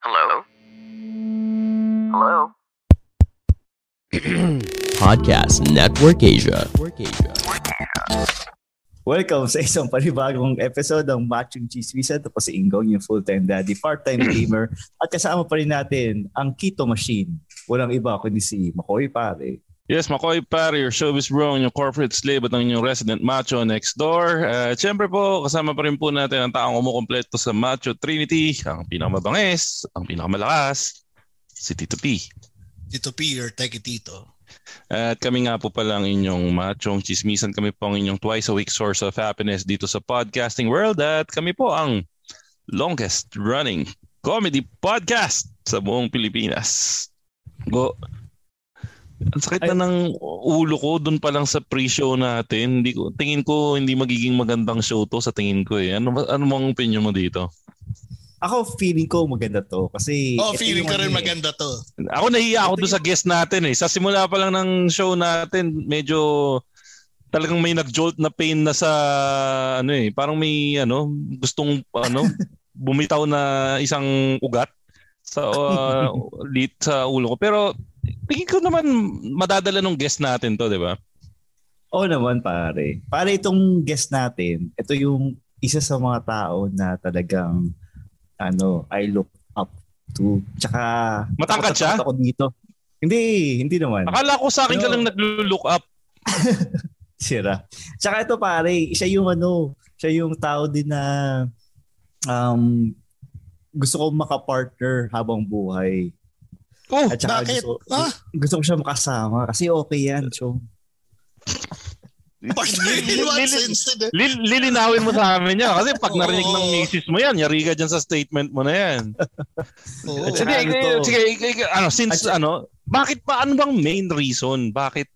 Hello? Hello? Podcast Network Asia. Welcome sa isang panibagong episode ng Matching Chismisan. Tapos si Ingong, yung full-time daddy, part-time gamer. At kasama pa rin natin ang Keto Machine. Walang iba kundi si Makoy Pare. Yes, Makoy Pare, your showbiz bro, yung corporate slave at ang inyong resident macho next door. Uh, Siyempre po, kasama pa rin po natin ang taong umukompleto sa Macho Trinity, ang pinakamabangis, ang pinakamalakas, si Tito P. Tito P, your teki tito. At kami nga po pala ang inyong machong chismisan. Kami po ang inyong twice a week source of happiness dito sa podcasting world. At kami po ang longest running comedy podcast sa buong Pilipinas. Go. Ang sakit na ng ulo ko doon pa lang sa pre-show natin. Hindi ko tingin ko hindi magiging magandang show to sa tingin ko eh. Ano ano mong opinion mo dito? Ako feeling ko maganda to kasi Oh, feeling ko rin ano eh. maganda to. Ako nahiya ako doon sa guest natin eh. Sa simula pa lang ng show natin, medyo talagang may nag-jolt na pain na sa ano eh, parang may ano, gustong ano, bumitaw na isang ugat sa uh, lit sa ulo ko. Pero tingin ko naman madadala nung guest natin to, 'di ba? Oo naman pare. Pare itong guest natin, ito yung isa sa mga tao na talagang ano, I look up to. Tsaka Matangkad siya? Ako dito. Hindi, hindi naman. Akala ko sa akin ka Pero- lang naglo-look up. Sira. Tsaka ito pare, siya yung ano, siya yung tao din na um, gusto ko makapartner habang buhay. Oh, At saka Bakit? gusto, Ah? gusto ko siya makasama kasi okay yan. So, din eh? Lil- lilinawin mo sa amin yan. Kasi pag narinig ng misis mo yan, yari ka dyan sa statement mo na yan. Oo. Sige, ano sige, sige, sige, ano, since ano, bakit pa, ano bang main reason? Bakit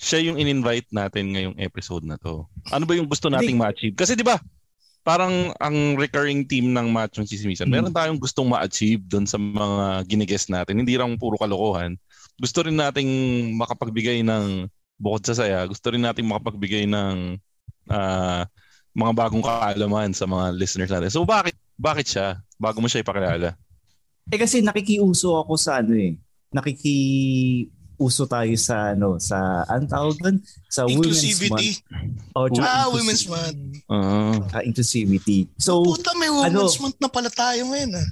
siya yung in-invite natin ngayong episode na to? Ano ba yung gusto nating ma-achieve? Kasi di ba, parang ang recurring team ng Machong Chismisan, Hmm. meron tayong gustong ma-achieve doon sa mga ginigest natin. Hindi lang puro kalokohan. Gusto rin nating makapagbigay ng, bukod sa saya, gusto rin nating makapagbigay ng ah, mga bagong kaalaman sa mga listeners natin. So bakit bakit siya? Bago mo siya ipakilala. eh kasi nakikiuso ako sa ano eh. Nakikiuso tayo sa ano, sa anong tawag doon? Sa Women's Inclusivity. Month. Oh, Ah, Women's Month. Ah. ah, inclusivity. So, Puta, may Women's ano? Month na pala tayo ngayon ah.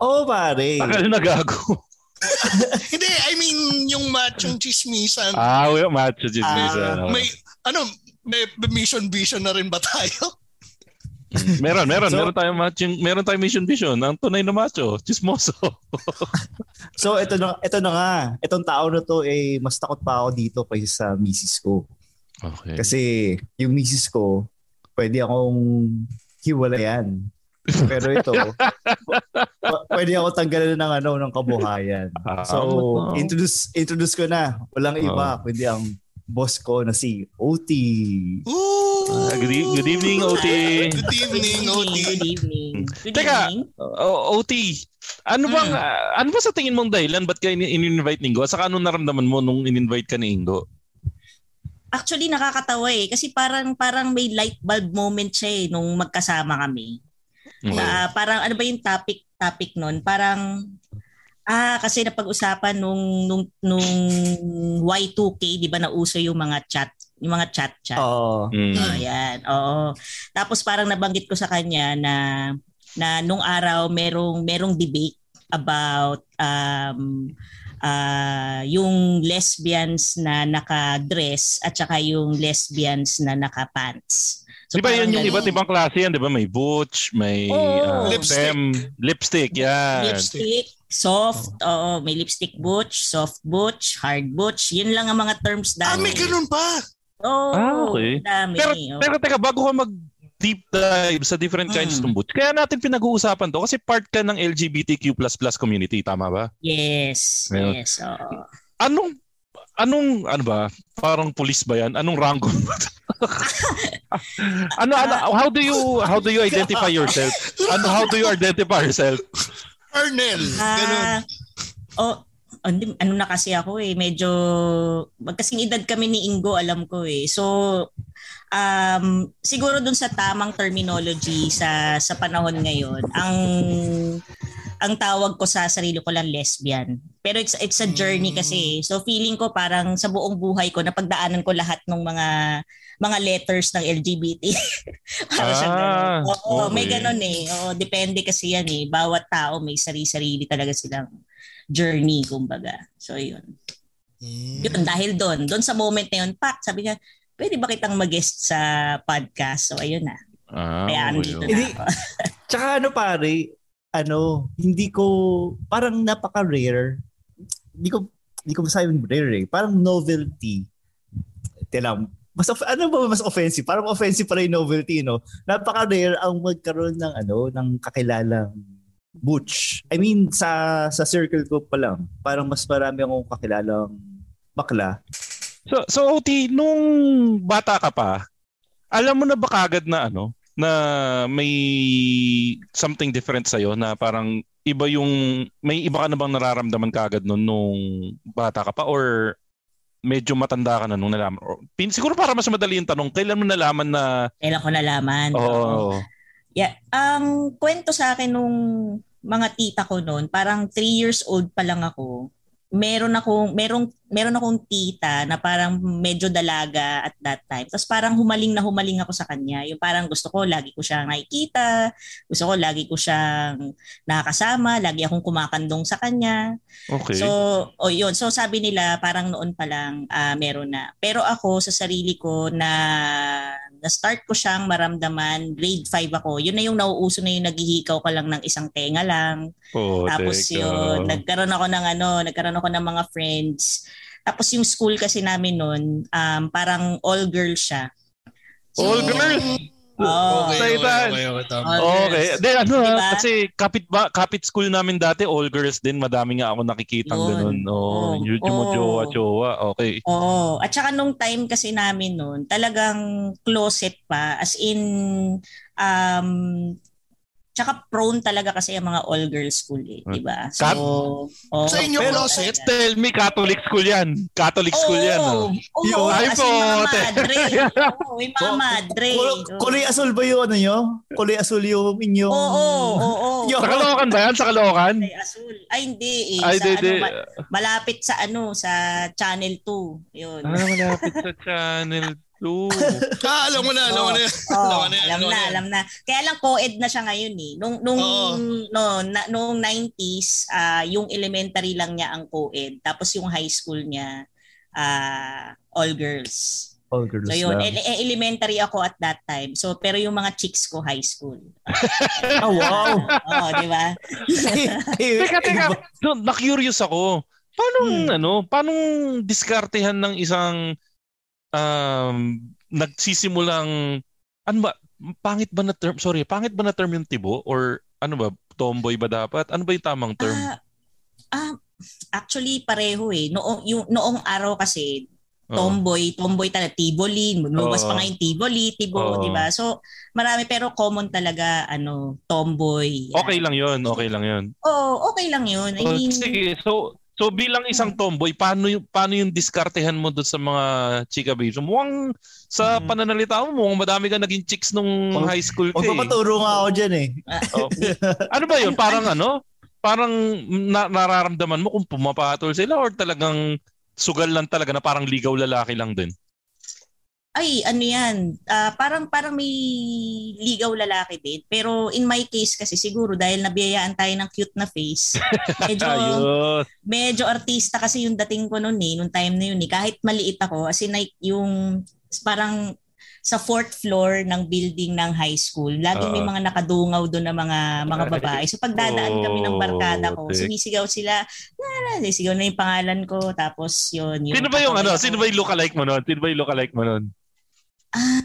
oh pare. Tagal na gago. Hindi, I mean, yung machong chismisan. ah, well, macho chismisan. Ah, may, ano, may mission vision na rin ba tayo? meron, meron, So- meron tayong macho, meron tayong mission vision ng tunay na macho, chismoso. So ito na ito na nga. Itong tao na to eh mas takot pa ako dito kaysa sa misis ko. okay. Kasi yung misis ko pwede akong hiwalayan. Pero ito pwede ako tanggalan ng ano ng kabuhayan. Ah, So introduce introduce ko na. Walang iba kundi ang boss ko na si OT. Ooh. Ah, good, e- good evening, OT. Good evening, OT. Good evening. Good Teka. evening. O- OT, ano bang, Hmm. ah, ano ba sa tingin mong dahilan? Ba't ka in- in-invite ni Ingo? At saka anong naramdaman mo nung in-invite ka ni Ingo? Actually nakakatawa eh kasi parang parang may light bulb moment siya eh nung magkasama kami. Okay. Na parang ano ba yung topic topic noon? Parang ah kasi napag-usapan nung nung nung Y2K, 'di ba nauso yung mga chat, yung mga chat chat. Oo. Mm. Oh, yan. Oo. Tapos parang nabanggit ko sa kanya na na nung araw merong merong debate about um ah yung lesbians na naka-dress at saka yung lesbians na naka-pants. di ba yan yung ganun. iba't ibang klase yan? Di ba may butch, may Oo. ah, Lipstick. femme, lipstick, yan. Lipstick. soft, oo, may lipstick butch, soft butch, hard butch. Yun lang ang mga terms Ah, dati. may ganun pa. Oo, Ah, okay. dami. Pero, oo. pero teka, bago ka mag deep dive sa different kinds Mm. ng butch, kaya natin pinag-uusapan to kasi part ka ng LGBTQ++ community, tama ba? yes, Meron. yes, oo. Anong, anong, ano ba, parang police ba yan? Anong rango? ano, ano, how do you, how do you identify yourself? Ano, how do you identify yourself? Arnel. Ganun. Ah, oh, ano na kasi ako eh, medyo magkasing edad kami ni Ingo, alam ko eh. So, um, siguro dun sa tamang terminology sa sa panahon ngayon, ang ang tawag ko sa sarili ko lang lesbian. Pero it's it's a journey Mm. kasi. So feeling ko parang sa buong buhay ko napagdaanan ko lahat ng mga mga letters ng LGBT. Para Ah, ganun. Oo, may okay. ganun eh. Oo, depende kasi yan eh. Bawat tao may sarili-sarili talaga silang journey, kumbaga. So yun. Mm. Yun, dahil doon, doon sa moment na yun, pak, sabi niya, pwede ba kitang mag-guest sa podcast? So ayun na. Ah, Kaya andito okay. na Hindi. ako. Tsaka ano pare, ano, hindi ko, parang napaka-rare. Hindi ko, hindi ko masabing rare eh. Parang novelty. Tila, mas off- ano ba mas offensive? Parang offensive pala yung novelty, no? Napaka-rare ang magkaroon ng ano, ng kakilalang butch. I mean, sa sa circle ko pa lang, parang mas marami akong kakilalang bakla. So, so OT, nung bata ka pa, alam mo na ba kagad na ano, na may something different sa'yo na parang iba yung, may iba ka na bang nararamdaman kagad nun nung bata ka pa or medyo matanda ka na nung nalaman? Or, pin, siguro para mas madali yung tanong, kailan mo nalaman na, Kailan ko nalaman. oo, Oo. Yeah. Ang kwento sa akin nung mga tita ko noon, parang 3 years old pa lang ako. Meron akong merong meron akong tita na parang medyo dalaga at that time. Tapos parang humaling na humaling ako sa kanya. Yung parang gusto ko lagi ko siyang nakikita, gusto ko lagi ko siyang nakakasama, lagi akong kumakandong sa kanya. okay. So, o yun. So sabi nila parang noon pa lang ah, meron na. Pero ako sa sarili ko na na-start ko siyang maramdaman, grade 5 ako. Yun na yung nauuso na yung naghihikaw ka lang ng isang tenga lang. oh, Tapos teka. yun, nagkaroon ako ng ano, nagkaroon ako ng mga friends. Tapos yung school kasi namin noon, um, parang all girls siya. All girls? Oo. Okay, okay, Saitan. okay, okay, Okay. girls. Then ano Diba? kasi kapit ba kapit school namin dati all girls din, madami nga ako nakikitang Yun. ganun. Oh, Oo. yung yung Oo. jowa jowa. Okay. Oo. At saka nung time kasi namin noon, talagang closet pa. As in, um, tsaka prone talaga kasi ang mga all-girls school eh. Diba? So, Kat- oo. Sa inyo Pero- closet? Tell me Catholic school 'yan. Catholic school 'yan. Oh. Oo, Yung- oo, Ay po, in mga te. madre. Oo, may mga madre. Kul- kulay asul ba yung ano nyo? Kulay asul yung inyong... Oo, oo, oo. Yung- Sa Caloocan ba 'yan? Sa Caloocan? Kulay asul. Ay, hindi eh. Ay, sa, di, ano, di. ma- malapit sa ano, sa Channel 2. Yun. Ah, malapit sa channel 2. Ah, alam mo na, alam mo na. Oo, Alam ko na alam na, alam na. Kaya lang co-ed na siya ngayon eh. Nung nung Oo. no, na, noong 90s, ah, yung elementary lang niya ang co-ed. Tapos yung high school niya ah, all girls. All girls So yun, lang. eh, elementary ako at that time. So pero yung mga chicks ko high school. Ah, wow! Oo, di ba? Teka, teka. So, na-curious ako. Paano, Hmm. ano, paano diskartehan ng isang um, nagsisimulang, ano ba, pangit ba na term, sorry, pangit ba na term yung tibo? Or ano ba, tomboy ba dapat? Ano ba yung tamang term? Ah, ah, actually pareho eh. Noong yung noong araw kasi tomboy, tomboy talaga, tiboli, lumabas Oo. pa nga yung tiboli, tibo, Oo. di ba? So, marami pero common talaga ano, tomboy. yan. Okay lang yun, okay lang yun. Oo, okay lang 'yun. I Oh, mean, sige, so so bilang isang tomboy, paano yung paano yung diskartehan mo doon sa mga chika babes? Mukhang sa Mm. pananalita mo, mukhang madami ka naging chicks nung Mag- high school ka eh. Magpapaturo nga ako dyan eh. Oh. ano ba yun? Parang ano? Parang na- nararamdaman mo kung pumapatol sila or talagang sugal lang talaga na parang ligaw lalaki lang din? Ay ano 'yan, ah, parang parang may ligaw lalaki din. Pero in my case kasi siguro dahil nabiyayaan tayo ng cute na face, medyo medyo artista kasi yung dating ko noon eh, nung time na yun eh. Kahit maliit ako, as in like yung parang sa fourth floor ng building ng high school, laging may Oo. mga nakadungaw doon na mga mga babae. So pagdadaan kami ng barkada ko, Oh, sumisigaw sila, sisigaw na yung pangalan ko, tapos yun. yung Sino ba yung ano? kakaway Sino ba yung lookalike mo nun? Sino ba yung lookalike mo nun? Ah,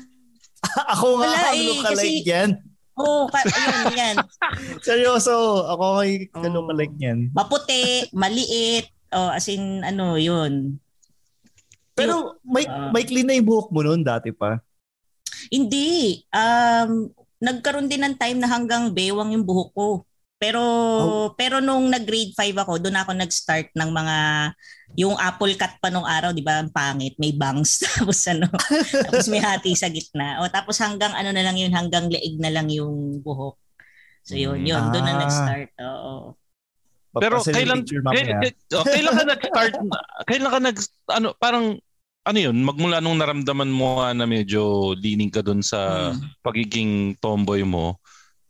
ako nga Wala ang eh, lookalike kasi- yan. Oo, oh, ayun, yan. Seryoso, ako ay Oh. lookalike yan. Maputi, maliit, oh, as in, ano, yun. Pero may, Ah. may clean na yung buhok mo noon dati pa. Hindi. Um, nagkaroon din ng time na hanggang bewang yung buhok ko. Pero pero nung nag-grade 5 ako, doon ako nag-start ng mga yung apple cut pa nung araw, 'di ba? Ang pangit, may bangs tapos ano, tapos may hati sa gitna. O tapos hanggang ano na lang yun, hanggang leeg na lang yung buhok. So yun, yun, doon na Ah. nag-start. Oo. Pero kailan kailan, oh, kailan ka nag-start kailan ka nag ano parang ano yun magmula nung naramdaman mo na medyo leaning ka dun sa Hmm. pagiging tomboy mo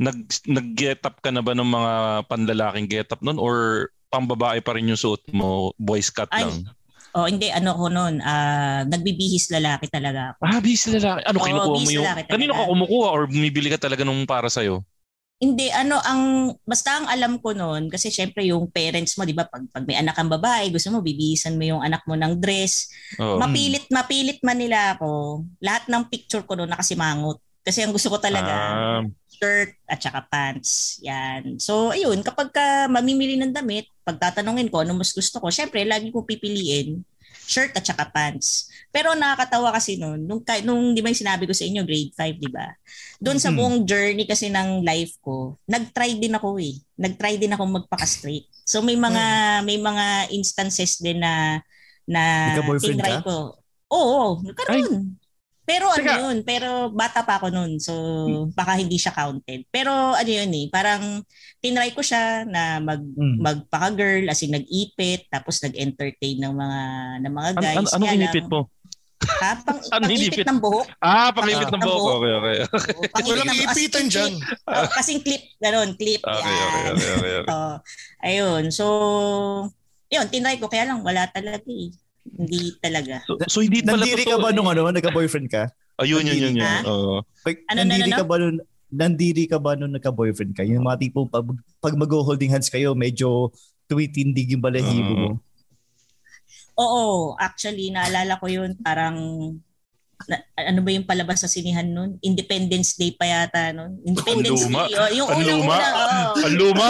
nag nag-get up ka na ba ng mga panlalaking get up nun or pambabae pa rin yung suot mo boys cut Ay, lang? Oh, hindi. Ano ko noon, ah nagbibihis lalaki talaga ako. ah bis lalaki. Ano kinukuha mo yung kanino ka kumukuha or bumibili ka talaga nung para sa'yo? Hindi ano ang basta ang alam ko noon kasi syempre yung parents mo 'di ba pag, pag may anak kang babae gusto mo bibihisan mo yung anak mo ng dress. Oh. mapilit mapilit man nila ako. Lahat ng picture ko noon nakasimangot. Kasi ang gusto ko talaga Ah, shirt at saka pants. Yan. So, ayun, kapag ka mamimili ng damit, pagtatanungin ko ano mas gusto ko, syempre, lagi ko pipiliin shirt at saka pants. Pero nakakatawa kasi noon, nung, nung di ba yung sinabi ko sa inyo, grade 5, di ba? Doon sa Mhm. buong journey kasi ng life ko, nag-try din ako eh. Nag-try din ako magpaka-straight. So may mga may mga instances din na na tinry ko. Oo, nagkaroon. Pero ano Teka. yun, pero bata pa ako noon. So baka hindi siya counted. Pero ano yun eh, parang tinry ko siya na mag Mm. magpaka-girl as in nag-ipit tapos nag-entertain ng mga ng mga Ano, guys. ano, anong Kaya inipit lang- mo? Ha? Pang, Ano pang-ipit ng buhok. Ah, pangipit Ah. ng buhok. Okay, okay. Oo, pang-ipit Walang dyan. Oh, kasing clip, ganun, clip. Okay, yan. okay, okay, okay, okay. Oh, ayun. So, yun, tinry ko. Kaya lang, wala talaga eh. Hindi talaga. So, so hindi pala Nandiri ka ba nung ano, nagka-boyfriend ka? Ayun, yun, yun, yun. Ha? Oo. Pag, Ano, nandiri ano, ka ba nung nandiri ka ba nung nagka-boyfriend ka? Yung mga tipong pag, pag mag-holding hands kayo, medyo tumitindig yung balahibo mo. Oo, actually, naalala ko yun. Parang, na, ano ba yung palabas sa sinihan nun? Independence Day pa yata nun. Independence luma. Day. Oh, yung Ang unang luma. una. Oh, Ang luma.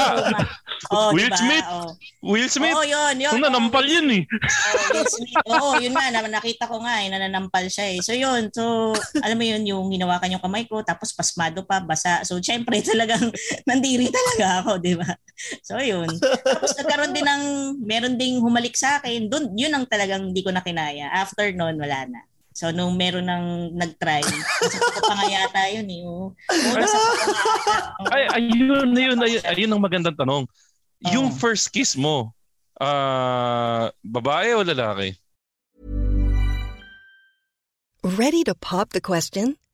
Oh, Will diba? Smith. Oh. Will Smith. Oo, yun, yun. Kung nanampal yun eh. Oh, Will Smith. Oo, yun nga, na, nakita ko nga, eh, nananampal siya eh. So yun, so alam mo yun, yung hinawakan yung kamay ko, tapos pasmado pa, basa. So syempre talagang nandiri talaga ako, di ba? So yun. Tapos nagkaroon din ng, meron ding humalik sa akin. Dun, yun ang talagang hindi ko na kinaya. After nun, wala na. So nung meron ng nag-try, sa ko pa nga yata yun eh. Oo, nasa nga yata. Ay, ayun, ayun, ayun, ayun ang magandang tanong. Yung Oo. first kiss mo, ah babae o lalaki? Ready to pop the question?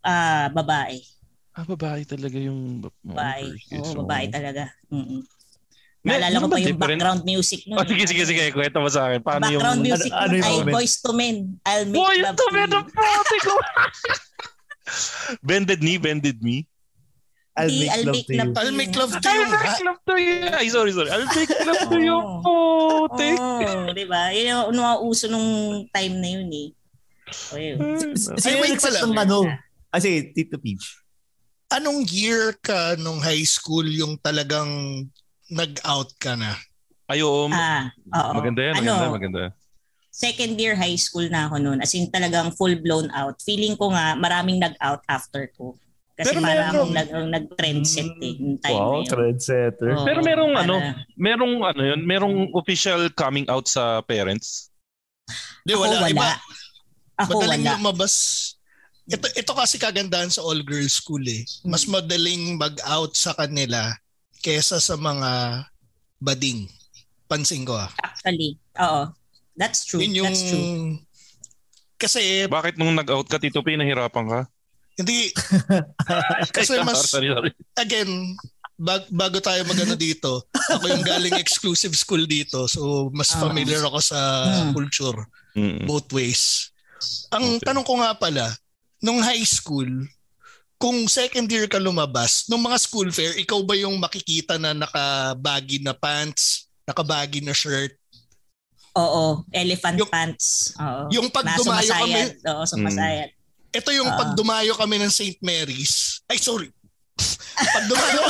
Ah, babae. Ah, babae talaga yung Babae. Oo, mo. babae talaga. Mm-mm. Naalala ko pa ba yung different? background music nun. Oh, sige, sige, sige. Kwento mo sa akin. Paano yung... background music Ano- ano yung ay moment? Boys to Men. I'll make Boy, love to ba you. ng puti ko? Bended knee, bended knee. I'll make I'll love make to you. love I'll make love to I'll you. make love to you. Ay, sorry, sorry. I'll make love to you. Oh. Puti. Oo, di ba? Yun yung mga uso nung time na yun eh. O yun. Sino Ay, yung pala. ng ano? Ah, sige, Tito Peach. Anong year ka nung high school yung talagang nag-out ka na? Ay, oo. Ah, oo. Maganda yan, Ano, maganda, maganda. second year high school na ako noon. As in talagang full blown out. Feeling ko nga maraming nag-out after ko. Kasi Pero parang meron- nag, nag-trend set eh. Yung time Wow, na yun. trendsetter. Oo, Pero merong para- ano, merong ano yun, merong official coming out sa parents. Di, Ako wala. wala. Iba, Ako madaling wala. lumabas. Ito, ito kasi kagandahan sa all-girls school eh. Mas Hmm. madaling mag-out sa kanila kesa sa mga bading. Pansin ko ah. Actually. Oo. That's true. Yun yung... That's true. Kasi, Bakit nung nag-out ka, Tito P, nahirapan ka? hindi, Kasi mas- sorry, sorry. again, bag, bago tayo magano dito, ako yung galing exclusive school dito. So, mas Ah. familiar ako sa Hmm. culture Mm-mm. both ways. Ang Okay. tanong ko nga pala, nung high school, kung second year ka lumabas, nung mga school fair, ikaw ba yung makikita na nakabagi na pants, nakabagi na shirt? Oo. Elephant Yung- pants. Oo. Yung pag Na dumayo kami. Oo, sumasayad. ito yung Ah. pag dumayo kami ng St. Mary's. Ay, sorry. pag dumayo,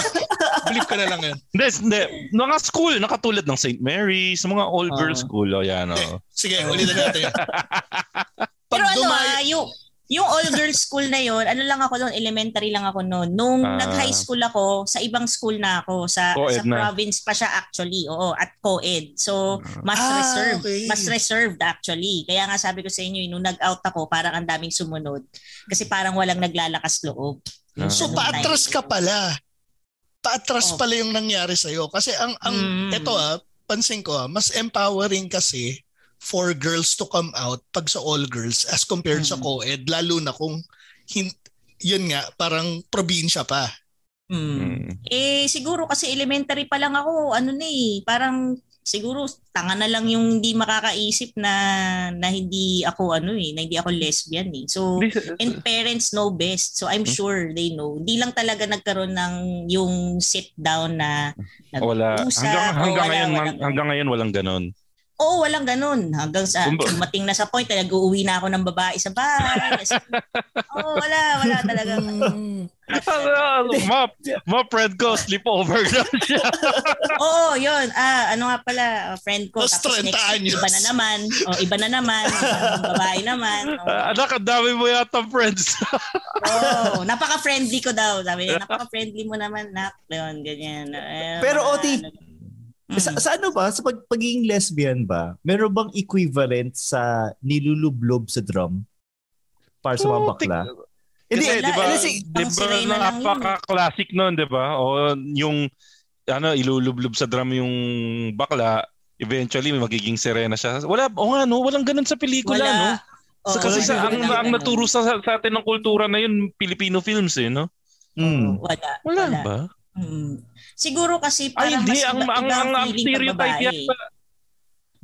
Flip ka na lang yan. Hindi, hindi. Mga school, nakatulad ng St. Mary's, mga all-girls school. O yan, Eh, o. sige, ulitin natin yan. Pero ano dumay- ah, yung, yung all-girls school na yon ano lang ako noon, elementary lang ako noon. Nung Ah. nag-high school ako, sa ibang school na ako. Sa, Co-ed sa na. province pa siya actually. Oo, at co-ed. So, mas Ah, reserved. okay. Mas reserved actually. Kaya nga sabi ko sa inyo, nung nag-out ako, parang ang daming sumunod. Kasi parang walang naglalakas loob. Ah. So, paatras ka pala. Paatras Oh. pala yung nangyari sa'yo. Kasi ang, ang Mm. ito ah, pansin ko ah, mas empowering kasi for girls to come out pag sa all girls as compared sa Mm. co-ed. Lalo na kung hin- yun nga, parang probinsya pa. Hmm. Mm. Eh, siguro kasi elementary pa lang ako, ano na eh, parang siguro tanga na lang yung hindi makakaisip na na hindi ako ano eh, na hindi ako lesbian eh. So, and parents know best. So, I'm sure they know. Hindi lang talaga nagkaroon ng yung sit down na Wala. nag-usap. Hanggang, o hanggang, wala, ngayon, walang- hanggang ngayon, walang ganon. Oo, walang ganun. Hanggang sa Kumba- dumating na sa point na nag-uuwi na ako ng babae sa bahay. Oo, wala, wala talaga. ma, ma friend ko, sleepover na siya. Oo, yun. Ah, ano nga pala, uh, friend ko. Mas Tapos 30 next week, anyos. iba na naman. O, iba na naman. Ibang babae naman. Ah, Anak, ang dami mo yata friends. Oo, napaka-friendly ko daw. Sabi niya, napaka-friendly mo naman, nak. Yun, ganyan. Eh, Pero, Oti, ano- Sa, Mm. sa ano ba? Sa pag, pagiging lesbian ba? Meron bang equivalent sa nilulublob sa drum? Para sa mga Oh, bakla? Kasi, Hindi, di ba, di ba, napaka-classic nun, di ba? O yung, ano, ilulublob sa drum yung bakla, eventually may magiging sirena siya. Wala, o nga, no? Walang ganun sa pelikula, Wala. no? So, kasi sa, ang, ang naturo sa, sa atin ng kultura na yun, Filipino films, eh, no? mm, Wala. Wala, Wala. ba? Mm. Siguro kasi Ay, parang hindi. mas Ang, iba, ang, iba ang, ang stereotype babae. yata.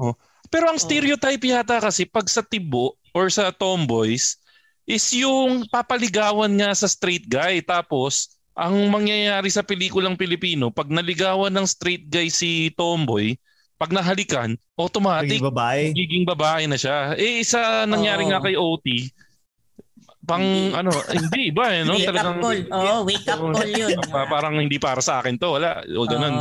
Oh. Pero ang Oh. stereotype yata kasi pag sa tibo or sa tomboys is yung papaligawan nga sa straight guy. Tapos, ang mangyayari sa pelikulang Pilipino, pag naligawan ng straight guy si tomboy, pag nahalikan, automatic, pagiging babae. giging babae na siya. Eh, isa nangyari Oo. nga kay OT, pang Hindi. ano, hindi ba eh, no? wake Talagang, up call. Oo, wake up call yun. Pa- parang hindi para sa akin to, wala. O ganun.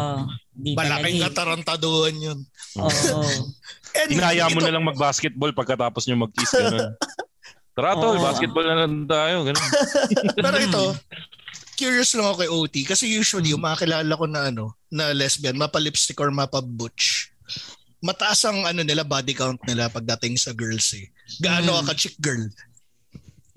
Di Malaking katarantaduhan yun. Oo. And Hinaya mo ito- na lang mag-basketball pagkatapos nyo mag-kiss. Ganun. Tara tol, Oo. basketball na lang tayo. Ganun. Pero ito, curious lang ako kay OT kasi usually yung mga kilala ko na ano, na lesbian, mapa-lipstick or mapa-butch. Mataas ang ano nila body count nila pagdating sa girls eh. Gaano Hmm. ka chick girl?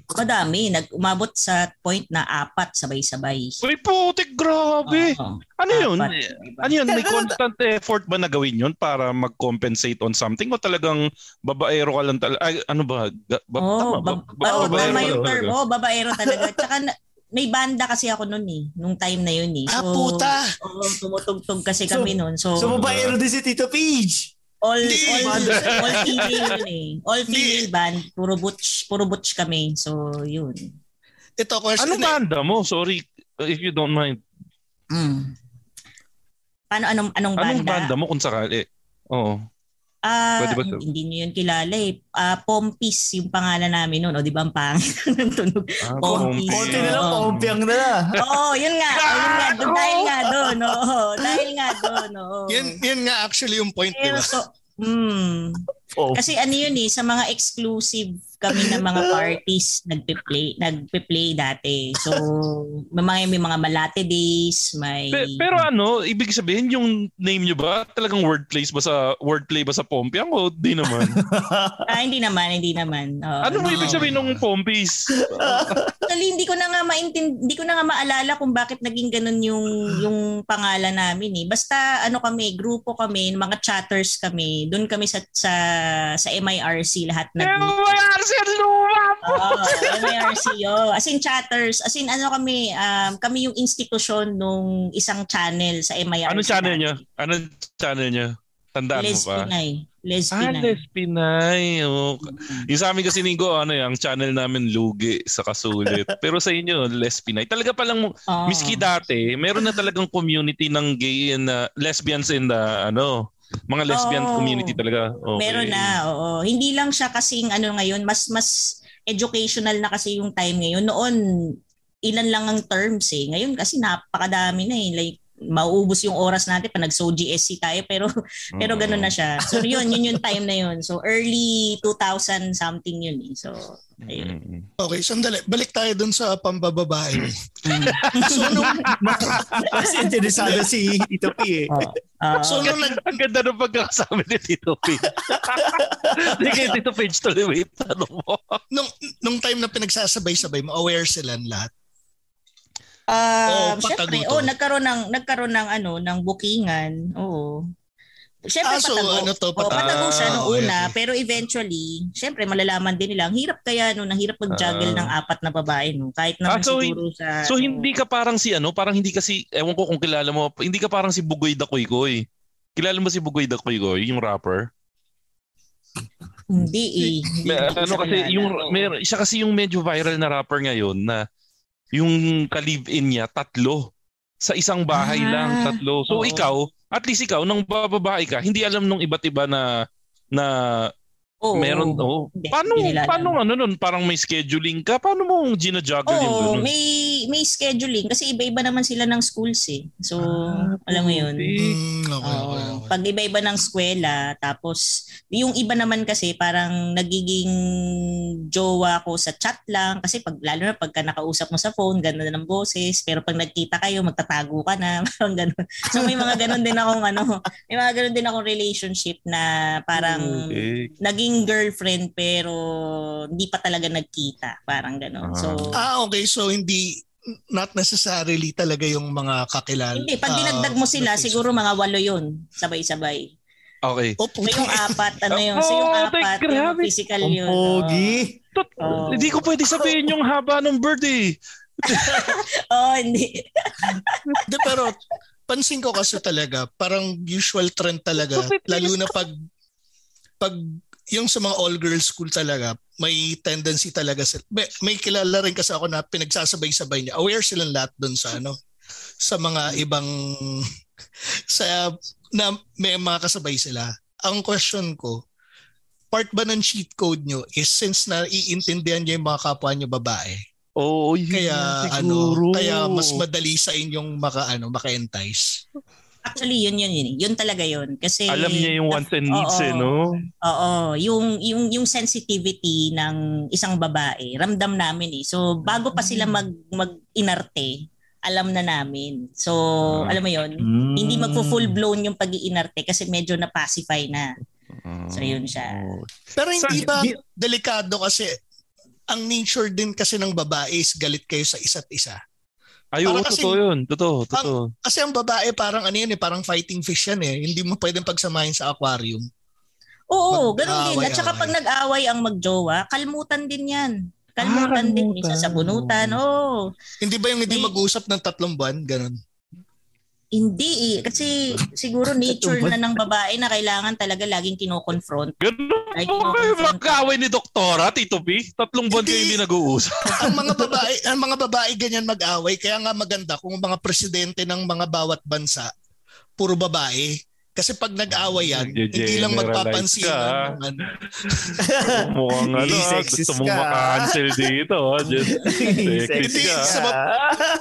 Madami. Nag umabot sa point na apat sabay-sabay. Uy, putik, grabe. Oo. Ano yun? Apat. Ano yun? May constant effort ba na gawin yun para mag-compensate on something? O talagang babaero ka lang talaga? Ay, ano ba? Ga- ba- Oo, tama ba? Ba- tama ka yung term. talaga? Oo, babaero talaga. Tsaka na- may banda kasi ako noon eh, nung time na yun eh. Ah, puta! Oo, tumutugtog kasi So- kami noon. So, So, babaero din si Tito Peach. All, Hindi. all, all female yun eh. All female band. Puro butch, puro butch kami. So, yun. Ito question. Anong banda mo? Sorry, if you don't mind. Mm. Paano, anong, anong banda? Anong banda mo kung sakali? Oo. Ah, ba ito? hindi niyo yun kilala eh. Ah, Pompis yung pangalan namin noon. O, di ba ang pangit ng tunog? Ah, Pompi. Pompi. Konti na lang, pompiang na. Oo, yun nga. Oh, yun nga. Doon, dahil nga doon. Oo, dahil nga doon. Oo. Yun, yun nga actually yung point, di ba? so, mm, Oh. kasi ano yun eh, sa mga exclusive kami ng mga parties nagpe-play, nagpe-play dati. So, may mga, may mga Malate days, may... Pe- pero ano, ibig sabihin yung name nyo ba talagang wordplay ba sa wordplay ba sa Pompiang o di naman? ah, hindi naman, hindi naman. Oo. ano mo ibig sabihin ng Pompis? Actually, hindi ko na nga maintindi, hindi ko na nga maalala kung bakit naging ganun yung yung pangalan namin eh. Basta ano kami, grupo kami, mga chatters kami. Doon kami sa sa sa MIRC lahat nag MYRC ang luma po! Oo, oh. As in chatters, as in ano kami, um, kami yung institusyon nung isang channel sa MIRC. Anong channel dati. nyo? Anong channel nyo? Tandaan mo ba? Lesbinay. Ah, Lesbinay. Lespinay. Oh. Yung sa amin kasi Nigo, ano yung channel namin Lugi sa Kasulit. Pero sa inyo, Lespinay. Talaga palang, Oo. miski dati, meron na talagang community ng gay and uh, lesbians in the, ano, mga lesbian Oo. community talaga. Okay. Meron na, oo. Hindi lang siya kasing ano ngayon, mas mas educational na kasi yung time ngayon. Noon, ilan lang ang terms eh. Ngayon kasi napakadami na eh. Like, mauubos yung oras natin pa nag-so GSC tayo pero pero ganun na siya. So yun, yun yung time na yun. So early 2000 something yun eh. So ayun. Mm. Okay, sandali. Balik tayo dun sa pambababae. so, nung, Kasi interesado si Tito P eh. Oo. Ah, so, nung nag, Ang ganda ng pagkakasama ni Tito Page. Sige, Tito Page, tuloy wait. Tanong mo. nung, nung time na pinagsasabay-sabay mo, aware sila lahat. Ah, Oo, syempre, to. oh, nagkaroon ng nagkaroon ng ano, ng bookingan. Oo. Syempre Ah, so patago. ano to, Oo, patago. patago siya Ah, nung okay, una, okay. pero eventually, syempre malalaman din nila. Ang hirap kaya no, ang hirap mag-juggle Ah. ng apat na babae no. Kahit naman Ah, so siguro sa So ano, hindi ka parang si ano, parang hindi kasi, ewan ko kung kilala mo, hindi ka parang si Bugoy da Koy Koy. Kilala mo si Bugoy da Koy Koy, yung rapper? hindi eh. Hindi May, ano siya kasi, yung, may, siya kasi yung medyo viral na rapper ngayon na yung ka-live-in niya, tatlo. Sa isang bahay Ah, lang, tatlo. So oo. ikaw, at least ikaw, nang bababae ka, hindi alam nung iba't iba na na Oo. meron, oh. Hindi, Paano, paano ano nun, parang may scheduling ka? Paano mo gina-juggle yung Oo, ganun? may may scheduling kasi iba-iba naman sila ng schools eh. So, Ah, alam mo 'yun. Mm, okay, Oo. okay, okay. Pag iba-iba ng eskwela, tapos yung iba naman kasi parang nagiging jowa ko sa chat lang kasi pag lalo na pagka nakausap mo sa phone, gano'n na ng boses, pero pag nagkita kayo, magtatago ka na, parang gano'n. So may mga gano'n din akong ano, may mga gano'n din akong relationship na parang Putik. naging girlfriend pero hindi pa talaga nagkita, parang gano'n. So Ah, okay. So, hindi, not necessarily talaga yung mga kakilala. hindi, pag Ah, dinagdag mo sila, na- siguro mga walo yun, sabay-sabay. Okay. Oh, So yung apat, ano yun? So yung Oh, apat, yung grabe. physical Ang yun. pogi. Tot- Oo. Hindi ko pwede sabihin yung haba ng bird eh. Oh, hindi. De, pero pansin ko kasi talaga, parang usual trend talaga, lalo na pag pag yung sa mga all-girls school talaga, may tendency talaga sila. May, may kilala rin kasi ako na pinagsasabay-sabay niya. Aware silang lahat doon sa ano, sa mga ibang sa na may mga kasabay sila. Ang question ko, part ba ng cheat code nyo is since na iintindihan niyo yung mga kapwa niyo babae, Oo, yun kaya ano, siguro. kaya mas madali sa inyong maka ano, maka-entice. Actually, yun yun yun. Yun talaga yun. Kasi Alam niya yung wants and needs Oo. eh, no? Oo, yung yung yung sensitivity ng isang babae, ramdam namin eh. So bago pa sila mag mag-inarte, alam na namin. So, Ah. alam mo yun, Mm. hindi magfo-full blown yung pag-iinarte kasi medyo na-pacify na. Ah. So, yun siya. Pero hindi Sa- ba delikado kasi ang nature din kasi ng babae is galit kayo sa isa't isa. Ay, oo, totoo yun. Totoo, totoo. Kasi ang babae parang ano yan eh, parang fighting fish yan eh. Hindi mo pwedeng pagsamahin sa aquarium. Oo, Mag- ganun din. At saka pag nag-away ang magjowa, kalmutan din yan. Kalmutan Ah, din. Minsan sa bunutan. Oo. Hindi ba yung hindi May- mag-uusap ng tatlong buwan? Ganon. Hindi eh. Kasi siguro nature na ng babae na kailangan talaga laging kino-confront. Ganun Like, ba no, yung magkaaway ni Doktora, Tito P? Tatlong buwan kayo hindi nag-uusap. ang mga babae, ang mga babae ganyan mag-away. Kaya nga maganda kung mga presidente ng mga bawat bansa, puro babae. Kasi pag nag-away yan, hindi lang magpapansin. ka. ng ano. Mukhang ano, gusto mong ka. maka-cancel dito. ah. Just, sexist Hindi, ka. sa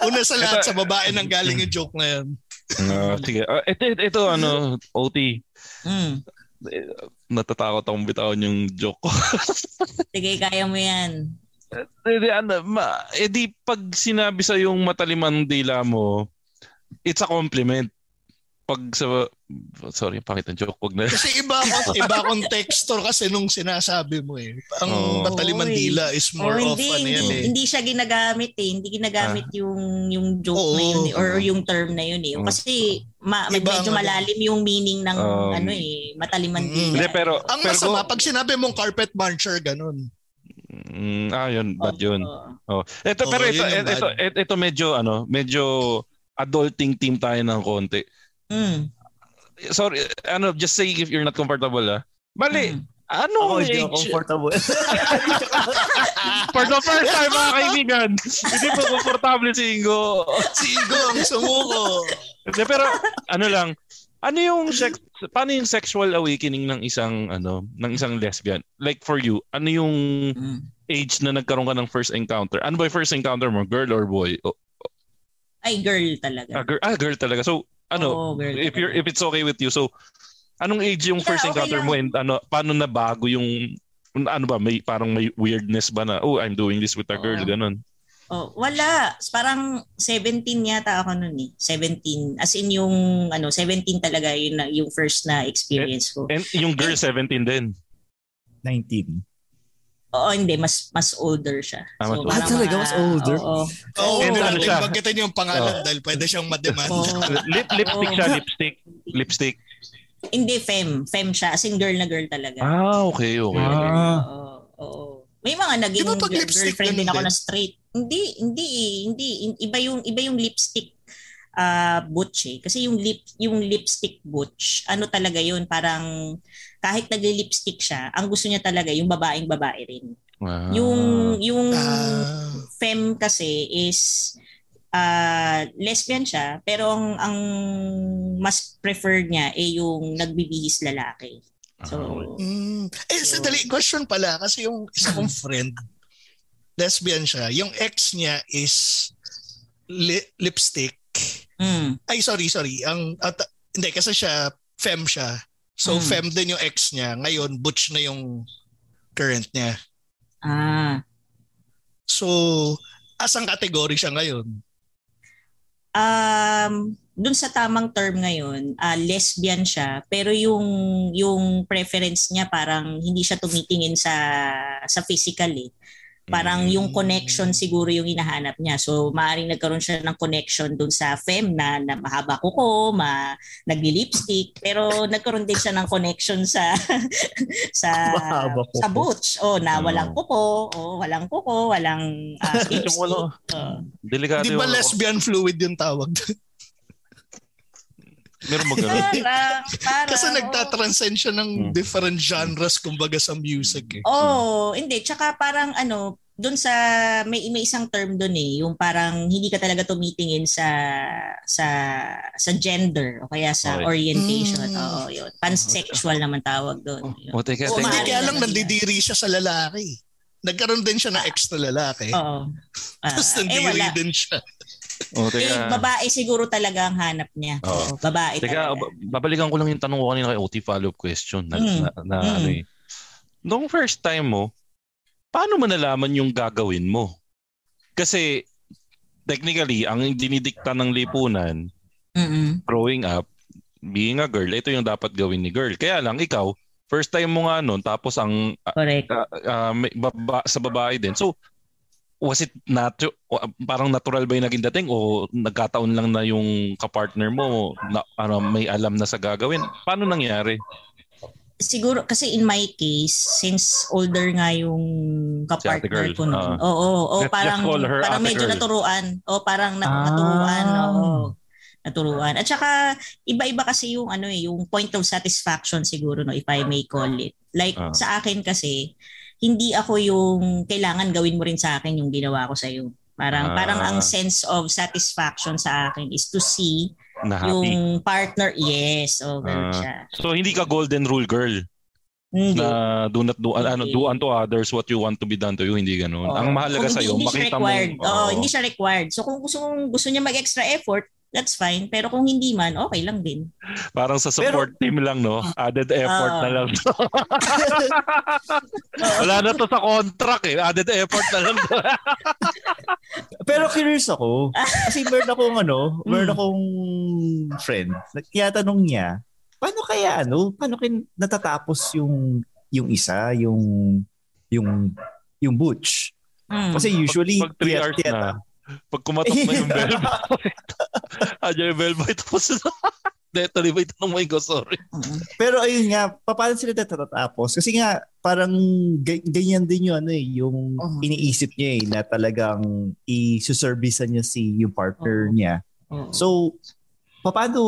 Una sa lahat, sa babae nang galing yung joke na yan. Ah, sige. Ah, ito, ito, ito, ano, OT. Mm. Natatakot akong bitawan yung joke ko. Sige, kaya mo yan. Hindi, ano, ma, eh di pag sinabi sa yung mataliman dila mo, it's a compliment. Pag sa, sorry, pakita joke, wag na. Kasi iba akong, iba akong textor kasi nung sinasabi mo eh. Ang Oo. mataliman Oy. dila is more Oh, of hindi, ano yan hindi, eh. hindi siya ginagamit eh. Hindi ginagamit yung yung joke Oo. na yun eh, or yung term na yun eh. Oo. Kasi ma, Iba medyo ang ano. malalim yung meaning ng Um, ano eh, mataliman Mm. din. Hindi, pero, Ang pero, masama, pag sinabi mong carpet muncher, ganun. Mm, ah, yun, bad yun. Oh. Ito, Oo, pero ito, ito, bad. ito, ito, medyo, ano, medyo adulting team tayo ng konti. Mm. Sorry, ano, just say if you're not comfortable, ah. Bali, Mm. ano Ako hindi ako age? comfortable. For the first time, mga kaibigan, hindi po komportable si Ingo. Sigo ang sumuko. Pero, ano lang, ano yung sex, paano yung sexual awakening ng isang, ano, ng isang lesbian? Like for you, ano yung Mm. age na nagkaroon ka ng first encounter? Ano ba yung first encounter mo? Girl or boy? O- Ay, girl talaga. Ah, girl, ah, girl talaga. So, ano, Oo, girl if you're if it's okay with you, so anong age yung Yeah, first okay encounter lang. mo and ano paano na bago yung ano ba may parang may weirdness ba na oh I'm doing this with a girl Oo. ganun. Oh, wala. Parang 17 yata ako noon eh. 17. As in yung ano, 17 talaga yun na yung first na experience ko. And yung girl 17 din. 19. Oo, hindi mas mas older siya. Ah, mas So, older. parang Ah, talaga? mga- Mas older? Oo. Oo, And oh, ano siya? banggitin yung pangalan dahil pwede siyang mademand. Oo. Lip lipstick siya, lipstick. Lipstick. Hindi fem, fem siya. As in girl na girl talaga. Ah, okay, okay. Ah. Oo. Oo. May mga naging Di ba pag girl- lipstick girlfriend din ako na straight. Hindi, hindi eh. Hindi iba yung iba yung lipstick ah butch eh. Kasi yung lip yung lipstick butch, ano talaga yun, parang kahit nagli-lipstick siya, ang gusto niya talaga yung babaeng babae rin. Ah. Yung yung Ah. fem kasi is ah lesbian siya, pero ang, ang mas preferred niya ay yung nagbibihis lalaki. So, Mm. Eh, sadali, question pala. Kasi yung isa kong friend, lesbian siya. Yung ex niya is li- lipstick. Mm, Ay, sorry, sorry. Ang, at, hindi, kasi siya, fem siya. So, Mm. fem din yung ex niya. Ngayon, butch na yung current niya. ah, So, asang category siya ngayon? Um, dun sa tamang term ngayon, ah, lesbian siya, pero yung yung preference niya parang hindi siya tumitingin sa sa physical eh. Parang yung connection siguro yung hinahanap niya. So, maaaring nagkaroon siya ng connection dun sa fem na, na mahaba kuko, ma, nagli-lipstick, pero nagkaroon din siya ng connection sa sa sa butch. Oh, na walang kuko, oh, walang kuko, walang ah, Yung lipstick. ano, Oh. delikado Di ba lesbian fluid yung tawag? doon? Meron mo ganun. Parang, parang, Kasi nagtatranscend siya ng Hmm. different genres kumbaga sa music eh. Oo, hindi. Tsaka parang ano, doon sa may may isang term doon eh, yung parang hindi ka talaga tumitingin sa sa sa gender o kaya sa Okay. orientation. Mm. Oo, yun. Pansexual naman tawag doon. Yun. O, teka, teka. hindi kaya lang nandidiri siya sa lalaki. Nagkaroon din siya ng ex na lalaki. Oo. Ah, Tapos eh nandiri wala. din siya. O, Eh, teka. babae siguro talaga ang hanap niya. Oo, babae Teka, talaga. ba- babalikan ko lang yung tanong ko kanina kay OT follow-up question na, Mm. na, na Mm. ano eh. Nung first time mo, paano mo nalaman yung gagawin mo? Kasi technically, ang dinidikta ng lipunan Mm-mm. growing up, being a girl, ito yung dapat gawin ni girl. Kaya lang ikaw, first time mo nga nun, tapos ang Correct. ah, ah, may baba, sa babae din. So, was it natu- parang natural ba yung naging dating o nagkataon lang na yung kapartner mo na, ano, may alam na sa gagawin? Paano nangyari? siguro kasi in my case since older nga yung Si kapartner girl, ko noon. ah. Oo, oo, Let's parang just call her parang medyo girl. naturuan. O parang nat- Ah. naturuan, oo. Naturuan. At saka iba-iba kasi yung ano eh, yung point of satisfaction siguro no if I may call it. Like Ah. sa akin kasi hindi ako yung kailangan gawin mo rin sa akin yung ginawa ko sa iyo. Parang Ah. parang ang sense of satisfaction sa akin is to see Na happy? yung partner. Yes, oh, ganun Ah. siya. So, hindi ka golden rule girl Hindi. na do not do, ano, Hindi. do unto others what you want to be done to you. Hindi ganun. Oo. Ang mahalaga sa iyo, makita mo. required. Oo, Oo. hindi siya required. So kung gusto mong gusto niya mag-extra effort, that's fine. Pero kung hindi man, okay lang din. Parang sa support team lang, no? Added effort Oo. na lang. Wala na to sa contract eh. Added effort na lang. Pero curious ako. Kasi meron akong ano, meron Hmm. akong friend. Nagtiyatanong niya, paano kaya ano, paano kin natatapos yung yung isa, yung yung yung butch? Mm. Kasi usually pag 3 hours na, pag kumatok mo yung velvet, adyo yung velvet, tapos na. Tuloy ba itanong mo yung sorry. Pero ayun nga, pa- paano sila natatapos? Kasi nga, parang ga- ganyan din yung ano eh, yung Oo. iniisip niya eh, na talagang i-servicean niya si yung partner Oo. niya. Oo. So, paano,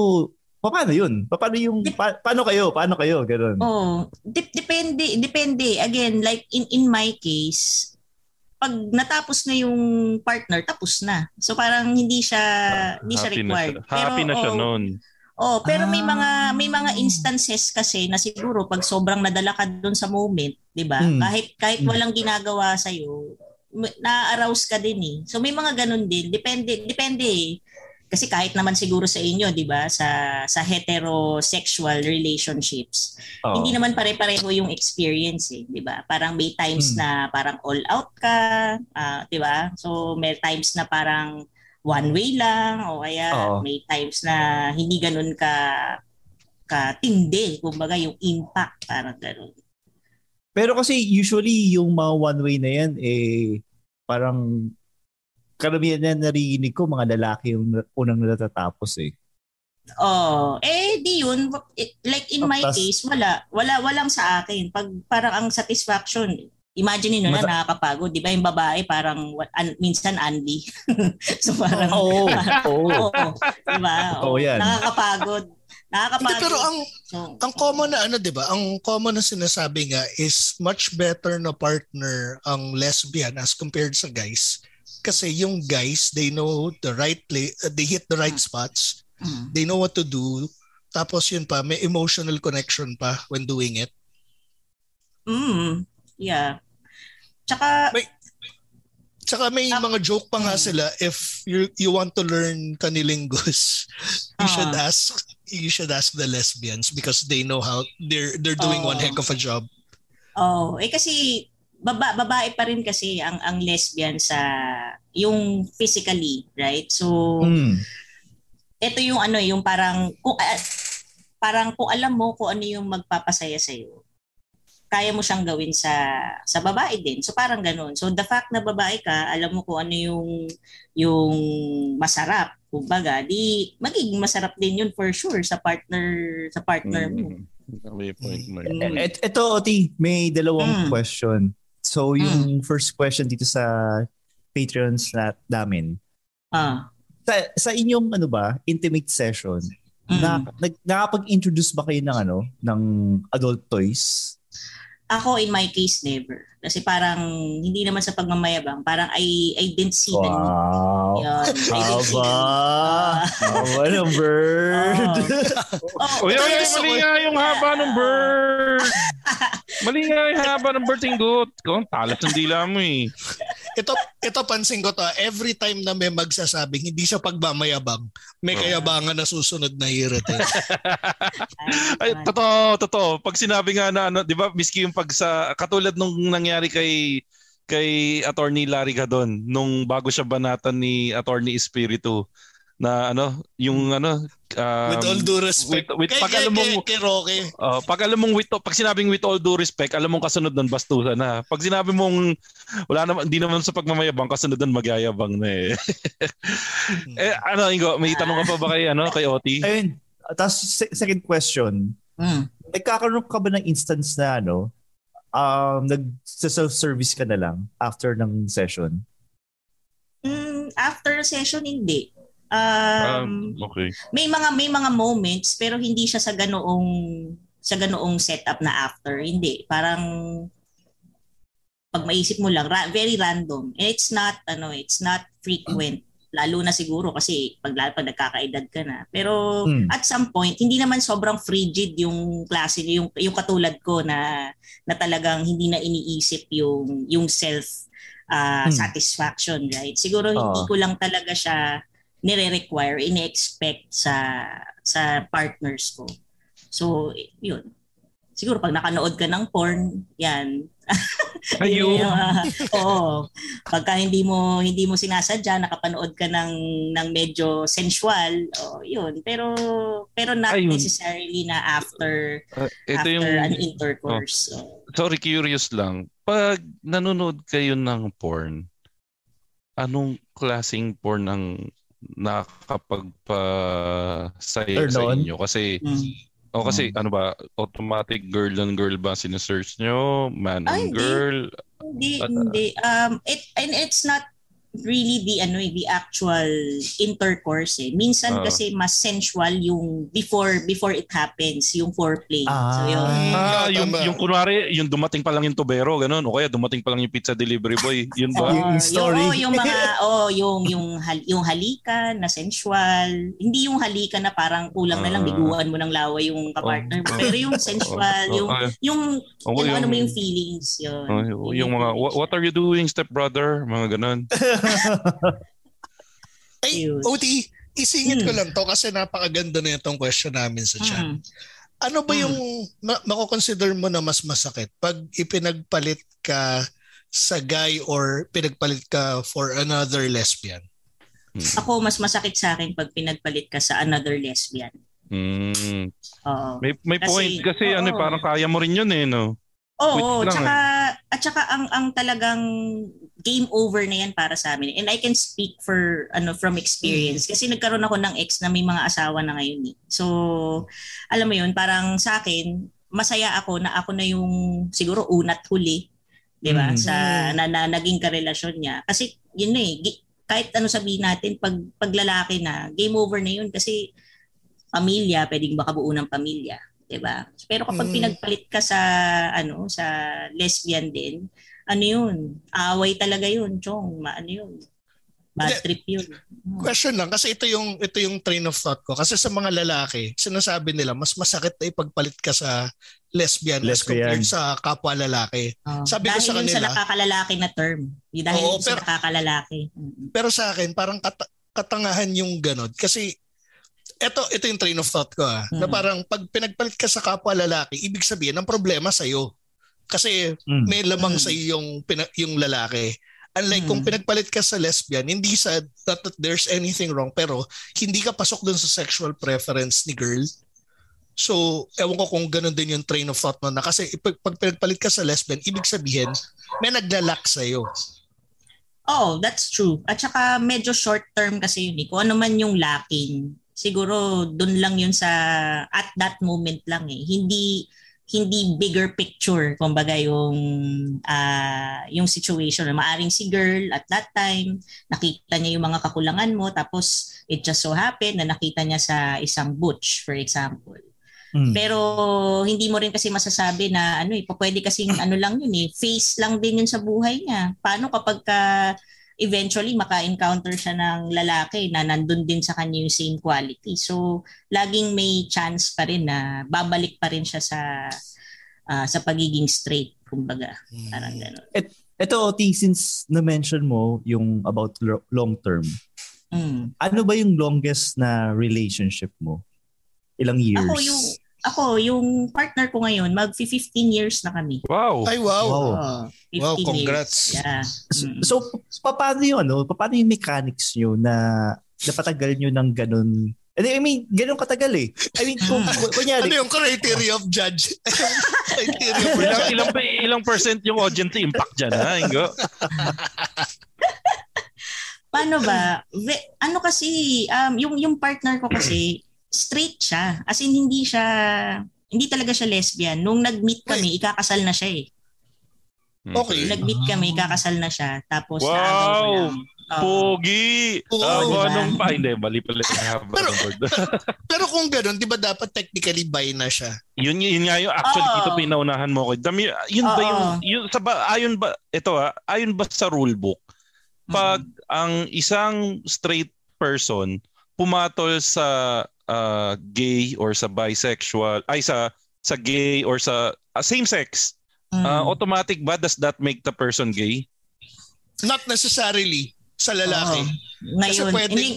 paano yun? Paano yung, pa- paano kayo? Paano kayo? Ganun. Oh, dep- depende, depende. Again, like in in my case, pag natapos na yung partner, tapos na. So parang hindi siya hindi siya Happy na required. siya. Happy na siya oo, noon. Oh, pero may Ah. mga may mga instances kasi na siguro pag sobrang nadala ka doon sa moment, 'di ba? Mm. Kahit kahit Mm. walang ginagawa sa iyo, na-arouse ka din eh. So may mga ganun din. Depende depende eh. Kasi kahit naman siguro sa inyo, 'di ba, sa sa heterosexual relationships, Oo. hindi naman pare-pareho yung experience eh, 'di ba? Parang may times Hmm. na parang all out ka, ah, 'di ba? So may times na parang one way lang o kaya Oo. may times na hindi ganun ka katindi, kumbaga yung impact parang ganun. Pero kasi usually yung mga one way na yan eh parang karamihan na narinig ko mga lalaki yung na- unang natatapos eh. Oh, eh di yun it- like in my Tas- case wala wala walang sa akin. Pag parang ang satisfaction Imagine niyo na Mata- nakakapagod, 'di ba? Yung babae parang wa- an, minsan Andy. so parang Oo. Oo. Oo, 'di ba? Totoo yan. Nakakapagod. Nakakapagod. Hindi, pero ang so, ang common na ano 'di ba? Ang common na sinasabi nga is much better na partner ang lesbian as compared sa guys. Kasi yung guys, they know the right play, uh, they hit the right spots. mm, They know what to do. Tapos yun pa, may emotional connection pa when doing it. mm, yeah. Tsaka May- Tsaka may Ah, mga joke pa nga mm. sila if you you want to learn kanilingus, you Ah. should ask you should ask the lesbians because they know how they're they're doing one Oh. heck of a job. Oh, eh kasi baba, babae pa rin kasi ang ang lesbian sa yung physically, right? So Mm. ito yung ano, yung parang kung ah, parang kung alam mo kung ano yung magpapasaya sa iyo, kaya mo siyang gawin sa sa babae din. So parang ganun. So the fact na babae ka, alam mo kung ano yung yung masarap, kumbaga, di magiging masarap din yun for sure sa partner sa partner mo. Mm. May point mo. Mm. Eto, Oti, may dalawang Mm. question. So, yung first question dito sa Patreons na namin. Ah. Sa, sa inyong ano ba, intimate session, mm. na, nag, nakapag-introduce ba kayo ng ano, ng adult toys? Ako, in my case, never. Kasi parang, hindi naman sa pagmamayabang, parang I, I didn't see the need. Wow. Yun. See Haba. the need. Haba ng bird. Oh, Uy, uy, mali nga yung haba ng bird. mali nga yung haba ng bird, tinggot. Kung talas ng dila mo eh. Ito ito pansin ko to, every time na may magsasabing hindi siya pagmamayabang, may Oh. kayabangan na susunod na hirit eh. Ay, totoo, totoo. Pag sinabi nga na ano, 'di ba, miski yung pag sa katulad nung nangyari kay kay Attorney Larry Gadon nung bago siya banatan ni Attorney Espiritu na ano, yung ano um, with all due respect. with- with- kay, pag kay, alam mong- kay, kay Rocky, Oh, pag alam mong with pag sinabing with all due respect, alam mong kasunod nun bastusan na. Pag sinabi mong wala naman hindi naman sa pagmamayabang kasunod nun magyayabang na eh. eh ano Ingo, may tanong ka pa ba kay ano kay Oti? Ayun. Tapos se- second question, Mm. nagkakaroon ka ba ng instance na ano, um, nag-self-service ka na lang after ng session? Mm, after session, hindi. Um, Um, okay. may mga may mga moments pero hindi siya sa ganoong sa ganoong setup na after hindi parang pag maisip mo lang ra- very random And it's not ano it's not frequent lalo na siguro kasi pag lalo pag nagkakaedad ka na pero Hmm. at some point hindi naman sobrang frigid yung klase yung yung katulad ko na na talagang hindi na iniisip yung yung self ah, Hmm. satisfaction right siguro hindi Oo. ko lang talaga siya nire-require, ini-expect sa sa partners ko. So, yun. Siguro pag nakanood ka ng porn, yan. Ayun. Ah, oo. Pagka hindi mo hindi mo sinasadya, nakapanood ka ng ng medyo sensual, oh, yun. Pero pero not Ayun. necessarily na after Uh, ito after yung an intercourse. So, sorry curious lang. Pag nanonood kayo ng porn, anong klaseng porn ang nakakapagpa-saya Turn sa on? inyo? Kasi mm. O kasi ano ba automatic girl on girl ba sinesearch nyo? Man Ay, on hindi. girl? Hindi, At, hindi. Um, it, and it's not really the ano eh, the actual intercourse eh. Minsan Ah. kasi mas sensual yung before before it happens, yung foreplay. so yun. Ah, Yeah, yung tama. yung kunwari, yung dumating pa lang yung tubero, ganun. O kaya dumating pa lang yung pizza delivery boy. Yun ba? Yung story. Yung, oh, yung mga oh, yung yung hal, yung halikan na sensual. Hindi yung halikan na parang kulang na lang Ah. biguan mo ng laway yung kapartner mo. Oh. Pero yung sensual, Oh, yung yung Oh, yung, ano yung- mo yung feelings yun. Oh, yung, yung mga what, what are you doing step brother? Mga ganun. Ay, Yun. OT, isingit ko Hmm. lang to kasi napakaganda na itong question namin sa chat. Mm. Ano ba Hmm. yung ma- mako-consider mo na mas masakit pag ipinagpalit ka sa guy or pinagpalit ka for another lesbian? Ako, mas masakit sa akin pag pinagpalit ka sa another lesbian. Mm. Oo. May, may Kasi- point kasi ano, oo. parang kaya mo rin yun eh, no? Oo, lang tsaka, at tsaka ang, ang talagang game over na yan para sa amin. And I can speak for ano from experience kasi nagkaroon ako ng ex na may mga asawa na ngayon. Eh. So, alam mo yun, parang sa akin, masaya ako na ako na yung siguro unat huli, 'di ba? Mm. Sa na, na naging karelasyon niya. Kasi yun na eh, kahit ano sabihin natin pag paglalaki na, game over na yun kasi pamilya, pwedeng makabuo ng pamilya, 'di ba? Pero kapag Mm. pinagpalit ka sa ano, sa lesbian din, ano 'yun? Away talaga 'yun, chong, ma- ano 'yun? Bad trip 'yun. Hmm. Question lang kasi ito yung ito yung train of thought ko kasi sa mga lalaki sinasabi nila mas masakit na ipagpalit ka sa lesbian, as Lesbian. compared sa kapwa lalaki. Oh. Sabi ko dahil sa yun sa kanila- nakakalalaki na term. Dahil Oo, yun sa pero- nakakalalaki. Mm. Pero sa akin parang kata- katangahan yung ganod kasi ito ito yung train of thought ko ah, na Mm. parang pag pinagpalit ka sa kapwa lalaki, ibig sabihin ang problema sa iyo. Kasi Mm. may lamang Mm. sa iyo yung pina- yung lalaki. Unlike kung Mm. pinagpalit ka sa lesbian, hindi sa not that there's anything wrong pero hindi ka pasok dun sa sexual preference ni girl. So, ewan ko kung ganun din yung train of thought mo na kasi pag, pag pinagpalit ka sa lesbian, ibig sabihin may naglalak sa iyo. Oh, that's true. At saka medyo short term kasi yun eh. Kung ano man yung lacking, siguro dun lang yun sa at that moment lang eh. Hindi hindi bigger picture kumbaga yung ah, yung situation na maaring si girl at that time nakita niya yung mga kakulangan mo tapos it just so happened na nakita niya sa isang butch for example Mm. pero hindi mo rin kasi masasabi na ano eh, pwede kasing ano lang yun eh, face lang din yun sa buhay niya. Paano kapag ka eventually maka-encounter siya ng lalaki na nandun din sa kanya yung same quality. So, laging may chance pa rin na babalik pa rin siya sa ah, sa pagiging straight, kumbaga. Parang gano'n. Ito, Oti, since na-mention mo yung about lo- long term, Mm. ano ba yung longest na relationship mo? Ilang years? Ako yung ako yung partner ko ngayon, mag 15 years na kami. Wow! Ay wow. Wow. Oh, 15 Wow, congrats. Years. Yeah. So, Mm. so, pa- paano yun? Ano? Pa- Paano yung mechanics nyo na napatagal nyo ng ganun? I mean, ganun katagal eh. I mean, kung, Mm. kung- kunyari, Ano yung criteria of judge? criteria ilang, judge. ilang, ilang percent yung audience impact dyan, ha, Ingo? Paano ba? Ano kasi, um, yung, yung partner ko kasi, straight siya. As in, hindi siya, hindi talaga siya lesbian. Nung nag-meet kami, ikakasal na siya eh. Okay. Nag-meet kami, ikakasal na siya. Tapos, Wow! naagaw ko lang. Oo. Pogi! Oo, Ah, kung diba? anong pa? Hindi, mali pala yung Pero-. Pero kung ganun, di ba dapat technically bi na siya? yun, yun nga yung actually Oo. dito pinaunahan mo ko. Dami, yun ba Oo. yung, yun, sa ba, ayon ba, ito ha, ayon ba sa rule book, pag ang isang straight person pumatol sa ah, gay or sa bisexual, ay sa sa gay or sa ah, same sex, Mm. ah, automatic ba does that make the person gay? Not necessarily sa lalaki. Oo. Ngayon, Kasi pwede- hindi,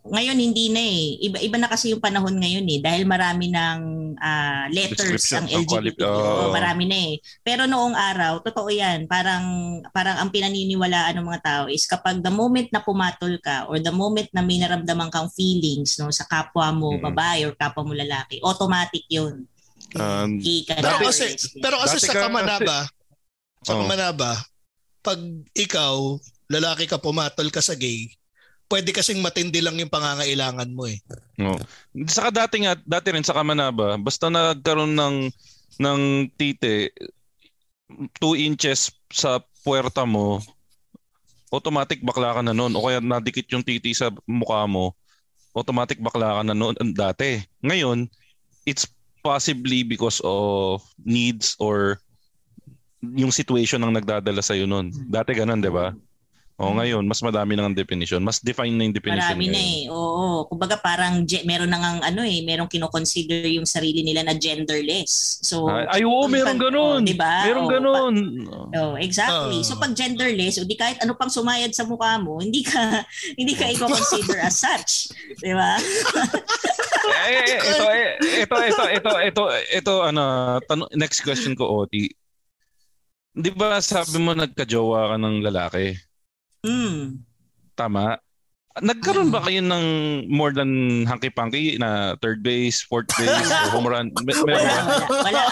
ngayon hindi na eh. Iba, iba na kasi yung panahon ngayon eh. Dahil marami ng ah, letters ang LGBT. Oo, marami na eh. Pero noong araw, totoo yan. Parang, parang ang pinaniniwalaan ng mga tao is kapag the moment na pumatol ka or the moment na may naramdaman kang feelings no, sa kapwa mo, Mm. babae or kapwa mo lalaki, automatic yun. Um, Gay ka Pero kasi, pero kasi sa ka- Kamanaba, sa Oo. Kamanaba, pag ikaw, lalaki ka, pumatol ka sa gay, pwede kasing matindi lang yung pangangailangan mo eh. No. Saka dati nga, dati rin sa Kamanaba, basta nagkaroon ng ng tite 2 inches sa puwerta mo, automatic bakla ka na noon. O kaya nadikit yung titi sa mukha mo, automatic bakla ka na noon ang dati. Ngayon, it's possibly because of needs or yung situation ang nagdadala sa'yo noon. Dati ganun, di ba? O ngayon, mas madami na ang definition. Mas define na yung definition. Marami na ngayon. eh. Oo. Kumbaga parang ge- meron na ngang ano eh, merong kinoconsider yung sarili nila na genderless. So, Ay, ay, oo, meron pag- ganun. oh, diba? Meron Oh, ganun. Oh, exactly. Ah. so pag genderless, o di kahit ano pang sumayad sa mukha mo, hindi ka hindi ka i-consider as such, 'di ba? eh, eh, ito, eh, ito, ito, ito, ito, ito, ano, tanong, next question ko, Oti. Di ba sabi mo nagka-jowa ka ng lalaki? Hmm. Tama? Nagkaroon ba kayo ng more than hanky-panky na third base, fourth base, o home run? May, meron Wala, wala. Wala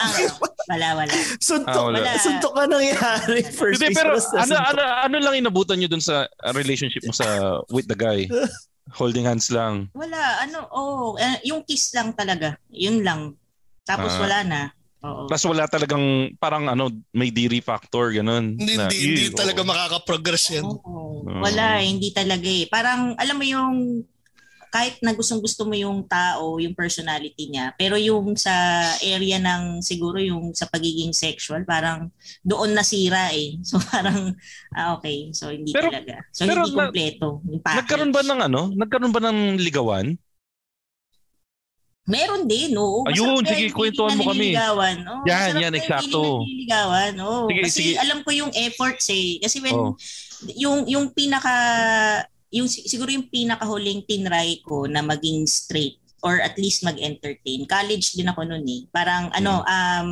wala, wala. Suntok, Ah, wala. suntok ka nangyari. First Hindi, base pero ano, ano, ano lang inabutan nyo dun sa uh, relationship mo sa with the guy? Holding hands lang. Wala, ano, oh, eh, yung kiss lang talaga. Yun lang. Tapos Ah. wala na. Oo. Plus wala talagang parang ano, may diri factor, ganun. Hindi, Na, hindi, hindi "Ew, talaga oo." makaka-progress yan. Oo. Ah. Wala, hindi talaga eh. Parang, alam mo yung, kahit na gustong gusto mo yung tao, yung personality niya, pero yung sa area ng siguro yung sa pagiging sexual, parang doon nasira eh. So parang, ah okay, so hindi Pero- talaga. So pero hindi na- kompleto. yung package. Nagkaroon ba ng ano? Nagkaroon ba ng ligawan? Meron din, oo. Ayun, Masarap sige, yan, kwentuhan mo kami. nililigawan. Oo, Yan, masarap yan, eksakto. feeling na nililigawan. Oo. Sige, Kasi sige. alam ko yung efforts eh. Kasi when, Oh. yung, yung pinaka, yung si- siguro yung pinakahuling tinry ko na maging straight or at least mag-entertain. College din ako noon eh. Parang ano, um,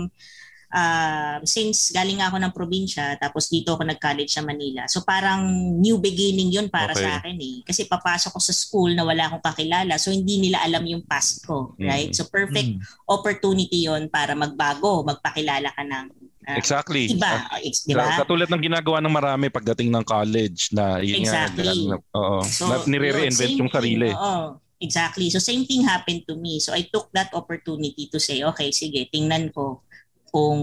um, since galing ako ng probinsya, tapos dito ako nag-college sa Manila. So parang new beginning yun para Okay. sa akin eh. Kasi papasok ko sa school na wala akong kakilala. So hindi nila alam yung past ko. Mm. Right? So perfect Mm. opportunity yon para magbago, magpakilala ka ng ah, Exactly. iba. It's, di ba? Katulad ng ginagawa ng marami pagdating ng college na yun Exactly. nga, oo, So, na nire-reinvent yun, yung sarili. Oo. Exactly. So same thing happened to me. So I took that opportunity to say, okay, sige, tingnan ko kung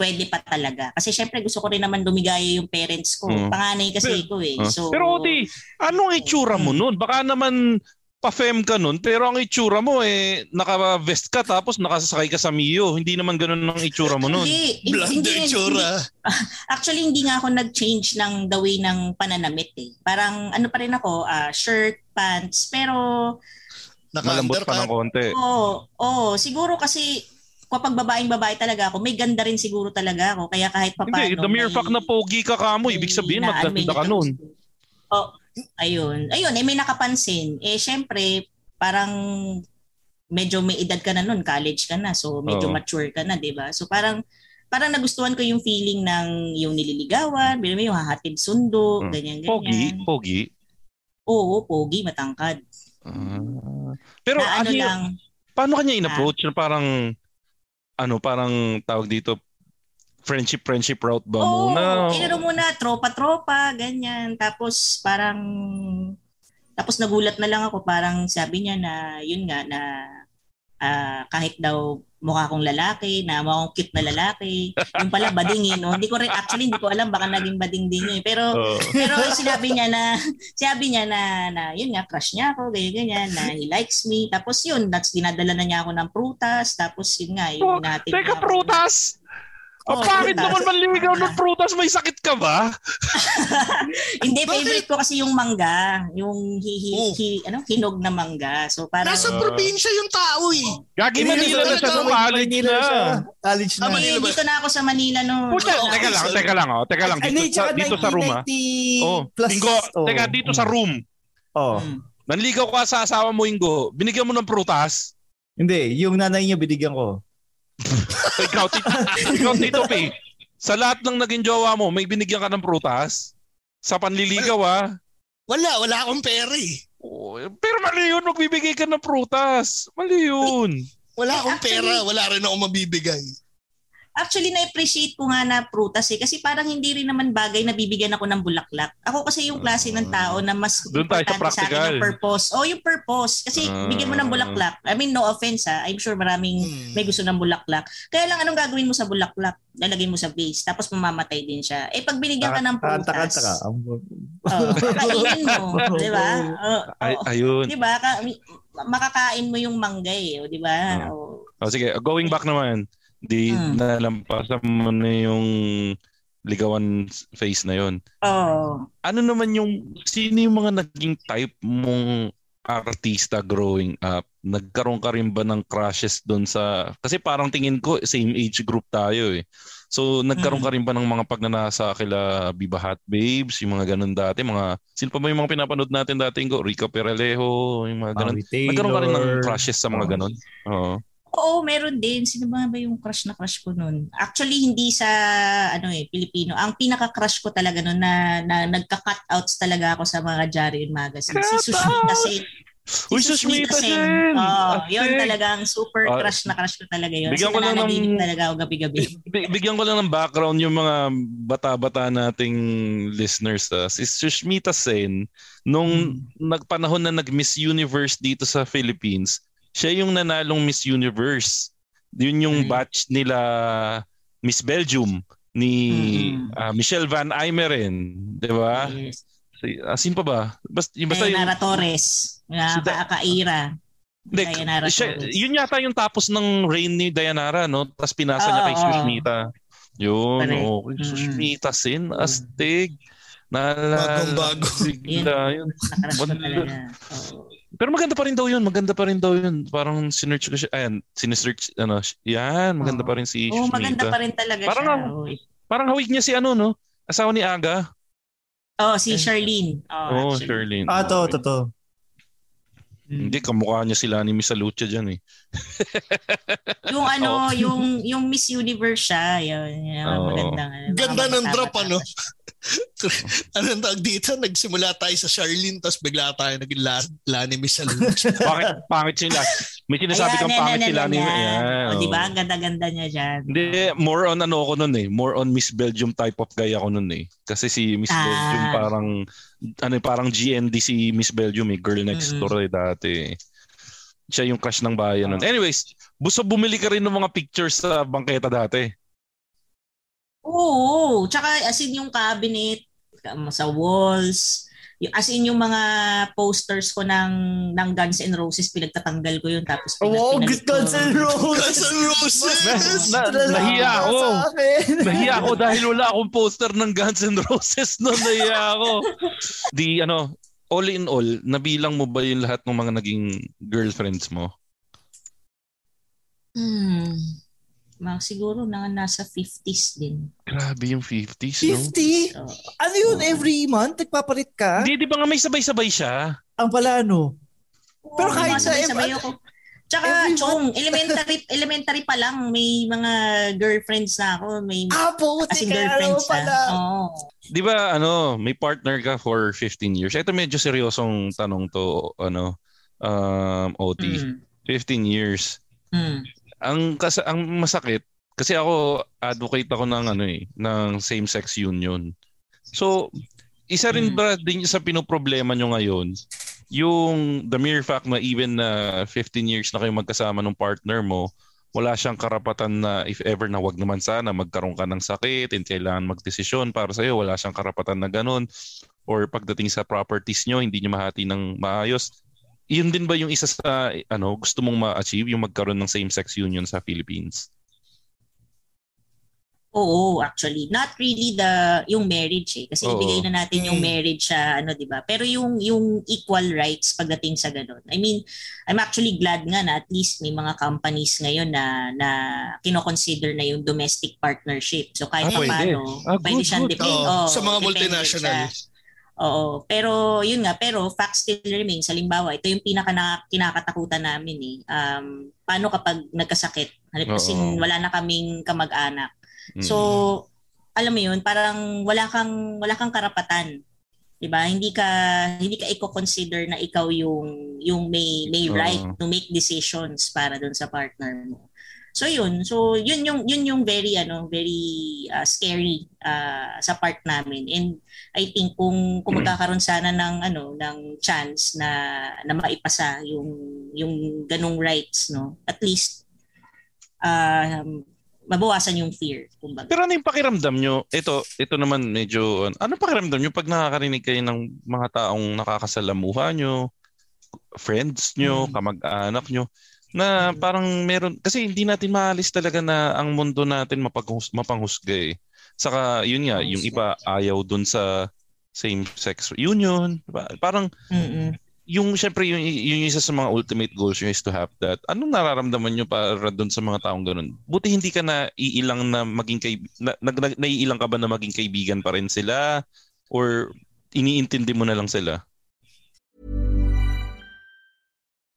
pwede pa talaga. Kasi syempre gusto ko rin naman lumigaya yung parents ko. Mm. Panganay kasi Pero- ko eh. Ah. So, pero Oti, anong itsura mo Mm. nun? Baka naman pa-fem ka nun, pero ang itsura mo eh, naka-vest ka tapos nakasasakay ka sa Mio. Hindi naman ganun ang itsura mo nun. hindi, Blonde hindi, yung tsura. Actually, hindi nga ako nag-change ng the way ng pananamit eh. Parang ano pa rin ako, ah, shirt, pants, pero Malambot pa ng konti. Oo, oh, siguro kasi kapag babaeng babae talaga ako, may ganda rin siguro talaga ako. Kaya kahit pa Hindi, the mere fact na pogi ka kamo, ibig sabihin maganda ka nun. Oh, ayun. Ayun, eh may nakapansin. Eh syempre, parang medyo may edad ka na nun, college ka na. So medyo Oo. mature ka na, 'di ba? So parang parang nagustuhan ko yung feeling ng yung nililigawan, bilang mo yung hahatid sundo, Hmm. ganyan ganyan. Pogi, pogi. Oo, pogi, matangkad. Ah. Pero na ano ano, lang, paano kanya in-approach? Na parang, ano, parang tawag dito, friendship, friendship route ba Oo, muna? inano muna, tropa-tropa, ganyan. Tapos parang, tapos nagulat na lang ako, parang sabi niya na, yun nga, na ah, kahit daw mukha akong lalaki, na mukha akong cute na lalaki. Yung pala, badingin. No? Hindi ko rin, actually, hindi ko alam, baka naging bading din yun. eh. Pero, Oo. pero sinabi niya na, sabi niya na, na yun nga, crush niya ako, ganyan-ganyan, na he likes me. Tapos yun, that's, dinadala na niya ako ng prutas. Tapos yun nga, Oh, yung natin. Teka, prutas! Oh, Oo, bakit naman manligaw ng prutas? May sakit ka ba? Hindi, favorite ko kasi yung mangga. Yung hi, hi, Oh. hi- ano, hinog na mangga. So parang... Nasa Ah. probinsya yung tao eh. Gagi Hindi Manila na siya college Manila na. College na. Ah, ba? dito na ako sa Manila no. Pucha, Oo, teka lang, teka lang, oh, teka lang. Dito, sa, dito sa room, ah. 1990 Oh, plus. Ingo, oh. teka, dito sa room. Oh. Mm. Nanligaw ka sa asawa mo, Ingo. Binigyan mo ng prutas. Hindi, yung nanay niya binigyan ko. Ikaw, tito, ikaw, tito P. Sa lahat ng naging jowa mo, may binigyan ka ng prutas? Sa panliligaw, ah. Wala, wala akong pera eh. Oh, pero mali yun, magbibigay ka ng prutas. Mali yun. Wala akong pera, wala rin ako mabibigay. Actually, na-appreciate ko nga na prutas eh. Kasi parang hindi rin naman bagay na bibigyan ako ng bulaklak. Ako kasi yung klase ng tao na mas Doon tayo sa importante sa akin practical. yung purpose. Oh, yung purpose. Kasi Ah. bigyan mo ng bulaklak. I mean, no offense ha. I'm sure maraming Hmm. may gusto ng bulaklak. Kaya lang anong gagawin mo sa bulaklak? Lalagay mo sa vase. Tapos mamamatay din siya. Eh, pag binigyan ka ng prutas, Kanta-kanta ka. oh, kakainin mo. Di ba? Oh, Ay, oh. ayun. Di ba? Ka- makakain mo yung mangga eh. o, Di ba? Oh. Oh. O sige, going back naman. Di Hmm. nalampasan mo na yung ligawan face na yon. Oo. Ano naman yung, sino yung mga naging type mong artista growing up? Nagkaroon ka rin ba ng crushes doon sa, kasi parang tingin ko same age group tayo eh. So nagkaroon ka rin ba ng mga pagnanasa kila Biba Hot Babes, yung mga ganun dati, mga, sino pa ba yung mga pinapanood natin dati ko? Rica Peralejo, yung mga ganun. Nagkaroon ka rin ng crushes sa mga ganun? Oo. Oo, meron din. Sino ba ba yung crush na crush ko noon? Actually, hindi sa ano eh, Pilipino. Ang pinaka-crush ko talaga noon na, na nagka-cutouts talaga ako sa mga Jarion magazine. Si Sushmita Sen. Si Uy, Sushmita Sen! Oo, yun Astig! talagang super Ah, crush na crush ko talaga yun. bigyan Kasi ko lang ng- talaga ako gabi-gabi. Bi- Bigyan ko lang ng background yung mga bata-bata nating listeners. ah. Si Sushmita Sen, nung nagpanahon na nag-Miss Universe dito sa Philippines, siya yung nanalong Miss Universe. Yun yung Ay. batch nila Miss Belgium ni Mhm. ah, Michelle Van Eimeren, 'di ba? Yes. Si, ah, pa ba? Basta, yung basta yung, Dayanara Torres. Nga, Si Da- ka- Kaira. Hindi, siya, Torres. yun yata yung tapos ng reign ni Dayanara, no? Tapos pinasa niya kay. Sushmita. Yun, Correct. okay. Mm. Sushmita sin, astig. Naalala. Bagong-bago. Bigla yun. Ko Wala. talaga. Oo. Pero maganda pa rin daw yun. Maganda pa rin daw yun. Parang sinearch ko siya. Ayan, sinesearch, ano, yan, maganda Oo. pa rin si Oo, maganda Sushmita. pa rin talaga Parang siya. ang-. Parang hawig niya si ano, no? Asawa ni Aga. Oh, si Charlene. Oh, Oh. Sherlyn. Ah, to, to, to. Hindi, kamukha niya sila ni Miss Lucha dyan eh. Yung ano, yung yung Miss Universe siya, yun, yun Oo. magandang. ano, Ganda ng drop, ano? Anong tawag dito? Nagsimula tayo sa Charlene, tapos bigla tayo naging la, Lani Miss Salute. Pangit, pangit sila. May sinasabi Ayan, kang yan, pangit yan, sila ni... yan. Yan, Oh, di ba? Ang ganda-ganda niya dyan. Hindi, more on ano ako nun eh. More on Miss Belgium type of guy ako nun eh. Kasi si Miss Ah. Belgium parang ano eh, parang GND si Miss Belgium eh. Girl next Mm-mm. door eh dati. Siya yung crush ng bayan nun. Anyways, buso bumili ka rin ng mga pictures sa bangketa dati. Oo. Tsaka as in yung cabinet, sa walls, as in yung mga posters ko ng ng Guns N' Roses, pinagtatanggal ko yun. Tapos pinag- Oh. Guns N' Roses! Guns N' Roses! Na- na- nahiya ako. Nahiya ako dahil wala akong poster ng Guns N' Roses noon. Nahiya ako. Di ano, all in all, nabilang mo ba yung lahat ng mga naging girlfriends mo? Hmm. Mga siguro na nasa 50s din. Grabe yung 50s, no? 50? So, Ano yun? Every month? Nagpapalit ka? Hindi, di ba nga may sabay-sabay siya? Ang pala, no? Pero Oo, kahit sa M- ako. Tsaka, every Chong, elementary, elementary pa lang, may mga girlfriends na ako. May, Ah, puti as in kaya girlfriends naman pala. Oo. Di ba, ano, may partner ka for 15 years? Ito medyo seryosong tanong to, ano, um, OT. Mm. 15 years. Mm. Ang, kas- ang masakit, kasi ako, advocate ako ng, ano eh, ng same-sex union. So, isa rin Mm. ba din sa pinoproblema nyo ngayon, yung the mere fact na even na 15 years na kayo magkasama ng partner mo, wala siyang karapatan na if ever na wag naman sana magkaroon ka ng sakit and kailangan magdesisyon para sa'yo, wala siyang karapatan na ganun. Or pagdating sa properties nyo, hindi nyo mahati ng maayos. Yun din ba yung isa sa ano gusto mong ma-achieve, yung magkaroon ng same-sex union sa Philippines? Oo, actually. Not really the yung marriage eh. Kasi Oo. ibigay na natin yung Mm. marriage sa ano, 'di ba? Pero yung yung equal rights pagdating sa ganun. I mean, I'm actually glad nga na at least may mga companies ngayon na na kino-consider na yung domestic partnership. So kahit Ah, pa pwede. paano, Ah, pwede good, siyang good. depend- oo, sa mga multinational. siya. Oo, pero yun nga, pero fact still remains. Halimbawa, ito yung pinaka na, kinakatakutan namin eh. Um, paano kapag nagkasakit? Halimbawa, kasi wala na kaming kamag-anak. Mm. So, alam mo 'yun, parang wala kang wala kang karapatan. 'Di ba? Hindi ka hindi ka i-consider na ikaw yung yung may may right to make decisions para doon sa partner mo. So yun, so yun yung yun yung very ano, very uh, scary uh, sa part namin. And I think kung kung magkakaroon sana ng ano ng chance na na maipasa yung yung ganung rights, no. At least um mabawasan yung fear, kumbaga. Pero ano yung pakiramdam nyo? Ito, ito naman medyo, ano pakiramdam nyo pag nakakarinig kayo ng mga taong nakakasalamuha nyo, friends nyo, Mm. kamag-anak nyo, na parang meron, kasi hindi natin maalis talaga na ang mundo natin mapaghus, mapanghusga eh. Saka yun nga, yung iba ayaw dun sa same-sex union. Diba? Parang Mm-mm. yung syempre yung, yung isa sa mga ultimate goals nyo is to have that. Anong nararamdaman nyo para dun sa mga taong ganun? Buti hindi ka na iilang na maging kay na, na, na, naiilang ka ba na maging kaibigan pa rin sila or iniintindi mo na lang sila?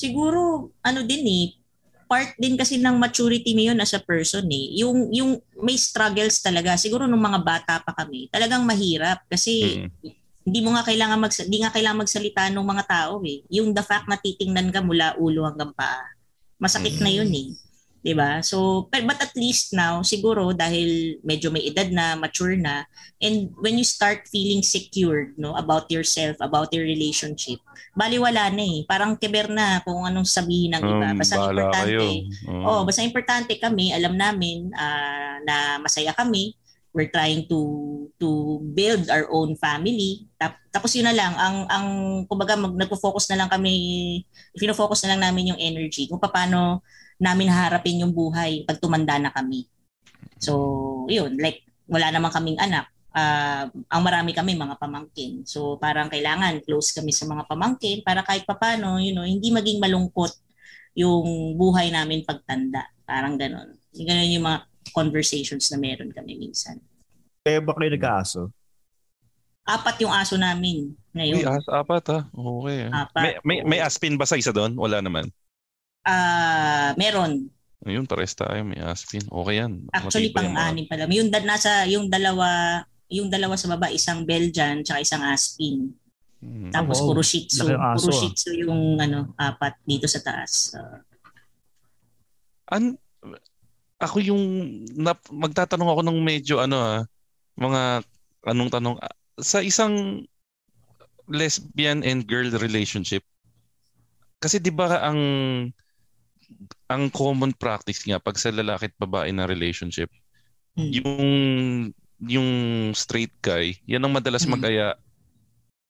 Siguro ano din eh part din kasi ng maturity mo yun as a person eh. Yung yung may struggles talaga. Siguro nung mga bata pa kami, talagang mahirap kasi hindi mo nga kailangan mag hindi nga kailangan magsalita ng mga tao eh. Yung the fact na titingnan ka mula ulo hanggang paa. Masakit na yun eh. 'Di ba? So but, at least now siguro dahil medyo may edad na, mature na and when you start feeling secured no about yourself, about your relationship, baliwala na eh. Parang keber na kung anong sabihin ng iba. Um, Basta bahala importante. Oo. Oh, basta importante kami, alam namin ah, na masaya kami. We're trying to to build our own family. Tap, tapos yun na lang ang ang kumbaga mag nagfo-focus na lang kami, fino-focus na lang namin yung energy kung paano namin haharapin yung buhay pag tumanda na kami. So, yun, like wala naman kaming anak. Ah, ang marami kami mga pamangkin. So, parang kailangan close kami sa mga pamangkin para kahit papano, you know, hindi maging malungkot yung buhay namin pagtanda. Parang ganon. Ganon yung mga conversations na meron kami minsan. Kaya ba kayo nag-aaso? Apat yung aso namin Uy, ngayon. as, apat ah. Okay. Apat. May, may, may aspin ba sa isa doon? Wala naman. Ah, meron. Ayun, pares tayo. May aspin. Okay yan. Actually pang-anim pala. Yung da- nasa yung dalawa yung dalawa sa baba isang Belgian tsaka isang Aspin. Hmm. Tapos wow. puro Shih Tzu. Aso, Puro ah. Shih Tzu yung ano apat dito sa taas. Ah, An ako yung nap, magtatanong ako ng medyo ano ah, mga anong tanong sa isang lesbian and girl relationship kasi 'di ba ang ang common practice nga pag sa lalaki at babae na relationship Hmm. yung yung straight guy yan ang madalas Hmm. mag-aya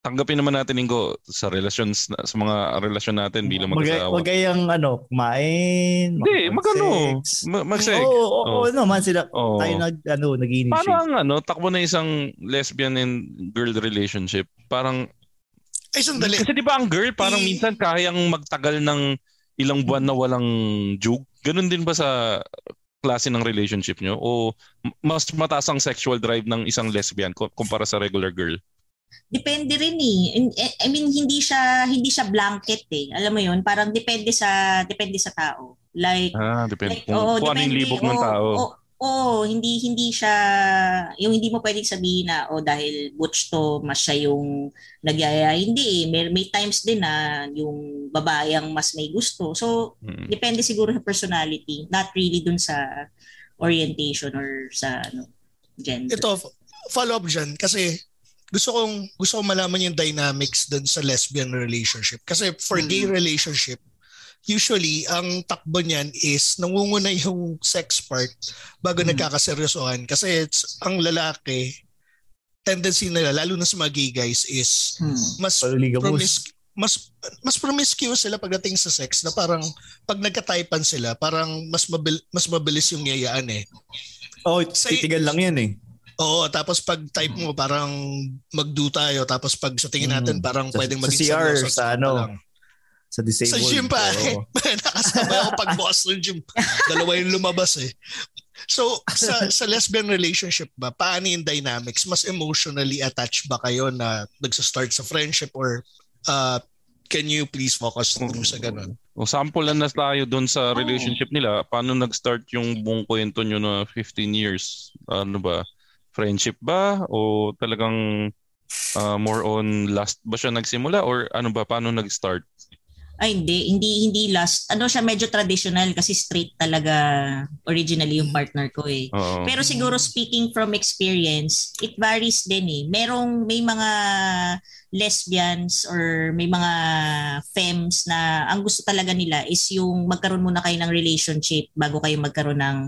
tanggapin naman natin Ingo sa relations sa mga relasyon natin bilang Mag- mag-asawa Wag kayang ano, kumain, Hindi, magano. mag-sex. Oo, oo, Oo. oo naman sila. Oo. Tayo nag, ano, Paano nag-initiate. ang ano, takbo na isang lesbian and girl relationship? Parang, Ay, sandali. kasi di ba ang girl parang Eh. minsan kayang magtagal ng ilang buwan na walang jug? Ganun din ba sa klase ng relationship nyo? O mas mataas ang sexual drive ng isang lesbian kumpara sa regular girl? Depende rin eh. Eh, I mean hindi siya hindi siya blanket eh. Alam mo 'yun, parang depende sa depende sa tao. Like Ah, depende. Like, Kung, oo, kung ano yung depende. libog ng Oo, tao. oo, oo, hindi hindi siya yung hindi mo pwedeng sabihin na oh dahil butch to mas siya yung nagyaya hindi eh. may, may times din na yung babae ang mas may gusto so Mm. depende siguro sa personality not really dun sa orientation or sa ano gender Ito, follow up dyan. Kasi gusto kong, gusto kong malaman yung dynamics dun sa lesbian relationship. Kasi for gay relationship, usually, ang takbo niyan is nangunguna yung sex part bago nagkakaseryosohan. Kasi it's, ang lalaki, tendency nila, lalo na sa mga gay guys, is Hmm. mas Paliligamus. promis- mas mas promiscuous sila pagdating sa sex na parang pag nagka-typean sila parang mas mabil, mas mabilis yung yayaan eh. Oh, Say- titigan lang yan eh. Oo, tapos pag type mo parang magdo tayo tapos pag sa tingin natin Mm. parang Sa- pwedeng sa maging CR, seryoso, sa ano. lang. Sa disabled. Sa gym pa eh. Oo. Nakasabay ako pagbukas ng gym. Dalawa yung lumabas eh. So, sa, sa lesbian relationship ba, paano yung dynamics? Mas emotionally attached ba kayo na nagsa-start sa friendship or uh, can you please focus through sa ganun? O sample lang na tayo doon sa relationship nila. Paano nag-start yung buong kwento nyo na 15 years? Ano ba? Friendship ba? O talagang ah, more on last ba siya nagsimula? Or ano ba? Paano nag-start? Ay, hindi. Hindi, hindi last. Ano siya, medyo traditional kasi straight talaga originally yung partner ko eh. Oo. Pero siguro speaking from experience, it varies din eh. Merong, may mga lesbians or may mga femmes na ang gusto talaga nila is yung magkaroon muna kayo ng relationship bago kayo magkaroon ng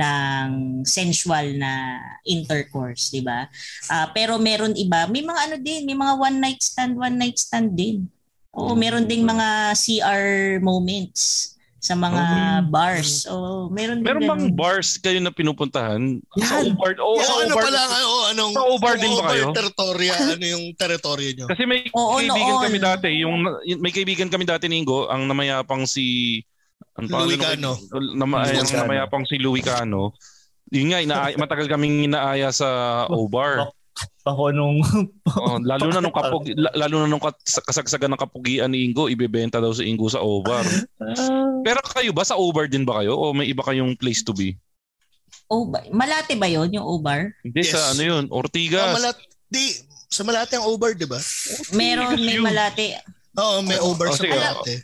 ng sensual na intercourse, di ba? Ah, pero meron iba, may mga ano din, may mga one night stand, one night stand din. Oo, meron ding mga CR moments sa mga bars. Oo, meron din Meron bang ganun. bars kayo na pinupuntahan? Sa Yan. Ubard? Oo, Yeah, sa ano Ubard. pala, ano, anong, Sa Obar din ba kayo? Obar territoria, ano yung territory nyo? Kasi may Oo, kaibigan noon. kami dati, yung may kaibigan kami dati ni Ingo, ang namayapang si ang Louis Cano. Nama, ang namayapang si Louis Cano. Yun nga, ina- matagal kaming inaaya sa O-Bar. Ako nung... Oh, lalo na nung kapug la- lalo na nung kasagsagan ng kapugian ni Ingo, ibebenta daw si Ingo sa O-Bar. Pero kayo ba sa O-Bar din ba kayo o may iba kayong place to be? Oh, ba- Malate ba yon yung O-Bar? Hindi Yes. sa ano yun, Oh, Ortigas. malat, di, sa Malate ang over, di ba? Meron, may. Malate. Oo, may over Oh, sa sige. Malate.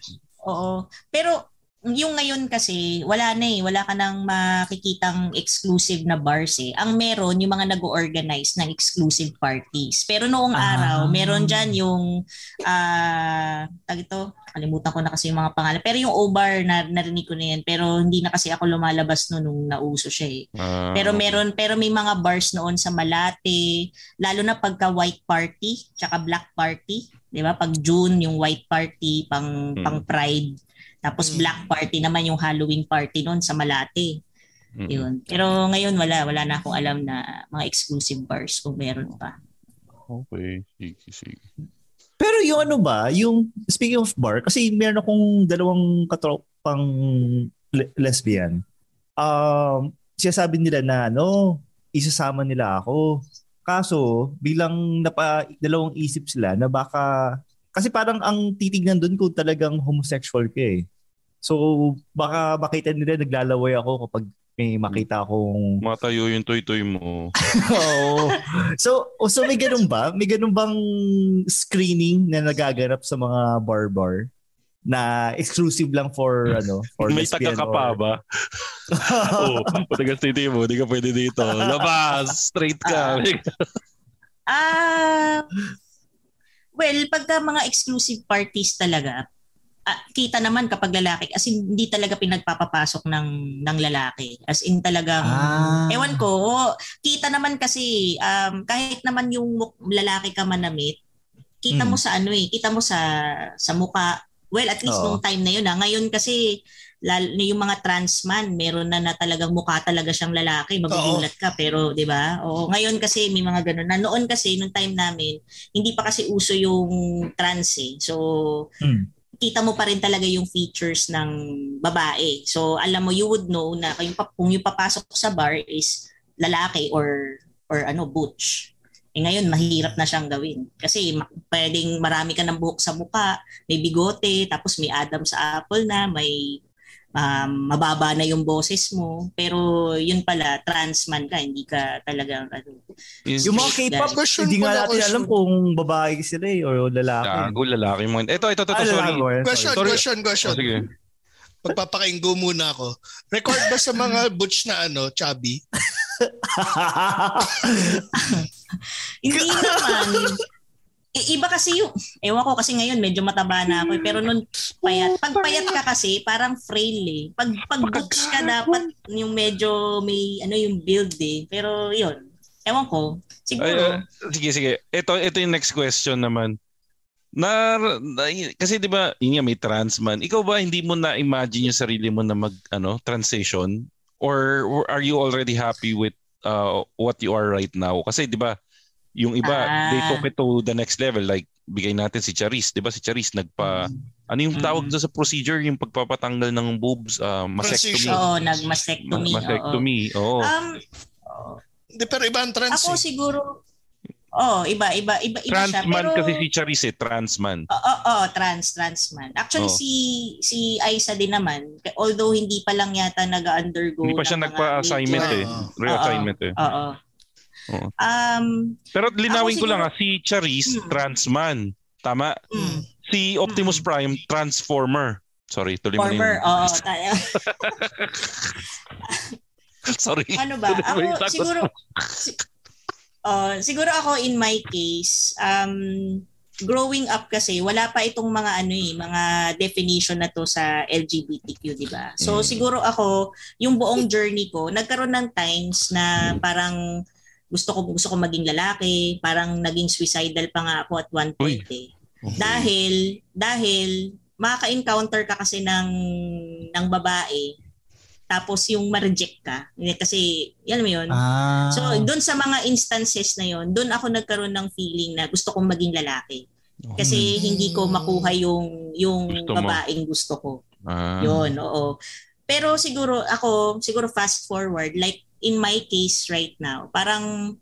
Oo. Pero yung ngayon kasi, wala na eh. Wala ka nang makikitang exclusive na bars eh. Ang meron, yung mga nag-organize ng exclusive parties. Pero noong Ah. araw, meron dyan yung, ah, tag ito, kalimutan ko na kasi yung mga pangalan. Pero yung O-Bar, na, narinig ko na yan. Pero hindi na kasi ako lumalabas no nung nauso siya eh. Ah, Pero meron pero may mga bars noon sa Malate, lalo na pagka white party, tsaka black party, 'di ba? Pag June yung white party pang Hmm. pang Pride. Tapos Hmm. black party naman yung Halloween party noon sa Malate. mm. Yun. Pero ngayon wala, wala na akong alam na mga exclusive bars kung meron pa. Okay, sige, sige. Pero yung ano ba, yung speaking of bar, kasi meron akong dalawang katropang le- lesbian. Um, siya sabi nila na ano, isasama nila ako. Kaso, bilang napa, dalawang isip sila na baka, kasi parang ang titignan doon kung talagang homosexual ka eh. So, baka makita nila naglalaway ako kapag may makita akong Matayo yung toy-toy mo. Oo. So, oh, so may ganun ba? May ganun bang screening na nagaganap sa mga bar-bar na exclusive lang for ano for May taga ka pa or- ba? Oh, taga city mo, di ka pwede dito. Labas, straight ka. Ah, well, pagka mga exclusive parties talaga, ah, kita naman kapag lalaki, as in, hindi talaga pinagpapapasok ng, ng lalaki. As in talagang, Ah. ewan ko, kita naman kasi, um, kahit naman yung lalaki ka manamit, kita Hmm. mo sa ano eh, kita mo sa, sa muka. Well, at least Oo. nung time na yun. Ah. Ngayon kasi, lal, yung mga trans man, meron na na talagang mukha talaga siyang lalaki. Magugulat ka. Pero, di ba? Oo, ngayon kasi may mga ganun. Na noon kasi, nung time namin, hindi pa kasi uso yung trans eh. So, Hmm. kita mo pa rin talaga yung features ng babae. So, alam mo, you would know na kung yung, kung yung papasok sa bar is lalaki or or ano, butch. Eh ngayon, mahirap na siyang gawin. Kasi pwedeng marami ka ng buhok sa muka, may bigote, tapos may Adam sa apple na, may um, mababa na yung boses mo. Pero yun pala, trans man ka, hindi ka talagang ano. Yung mga K-pop, Question hindi nga natin alam kung babae sila eh or lalaki. Gago, lalaki mo. Ito, ito, ito, ito Ah, sorry. eh. Question, Sorry. question, question. Oh, sige. Pagpapakainggo muna ako. Record ba sa mga butch na ano, chubby? Hindi naman. I- iba kasi yung, ewan ko kasi ngayon medyo mataba na ako eh, pero nun payat. Pag payat ka kasi, parang frail eh. Pag, pag butch ka dapat yung medyo may ano yung build eh. Pero yun, ewan ko. Ay, Siguro. ah, sige, sige. Ito, ito yung next question naman. Na, na kasi 'di ba, yun nga may trans man. Ikaw ba hindi mo na imagine yung sarili mo na mag ano, transition or, or are you already happy with uh, what you are right now? Kasi 'di ba, yung iba Ah. they took it to the next level like bigay natin si Charis. Di ba si Charis nagpa... Ano yung tawag Mm. doon sa procedure? Yung pagpapatanggal ng boobs? Uh, mastectomy. Oo, nag-mastectomy. oo. Mastectomy. Oo. Um, Hindi, pero iba ang trans. ako eh. siguro, oh, iba, iba, iba, iba siya. Transman Pero, kasi si Charis eh. Transman. Oo, oh, trans, trans man. Actually, Oo. si si Aisa din naman, although hindi pa lang yata nag-undergo Hindi pa siya nagpa-assignment major- eh. Oo. Re-assignment eh. Oo. Um, Pero linawin ko lang siguro- ah, si Charis, Hmm. transman. Tama? mm, Si Optimus Prime, transformer. Sorry, tuloy mo na former, oo. tayo. Sorry. ano ba? Tuloy Ako siguro si- oh, siguro ako in my case, um growing up kasi wala pa itong mga ano eh, mga definition na to sa LGBTQ, di ba? So Mm. siguro ako, yung buong journey ko, nagkaroon ng times na parang gusto ko gusto ko maging lalaki, parang naging suicidal pa nga ako at one point eh. Dahil dahil makaka-encounter ka kasi ng ng babae tapos yung ma-reject ka. Kasi yan mo yun? Ah. so doon sa mga instances na yon doon ako nagkaroon ng feeling na gusto kong maging lalaki. Kasi hindi ko makuha yung yung Gusto mo. babaeng gusto ko. Ah. yun oo. Pero siguro ako siguro fast forward like in my case right now. Parang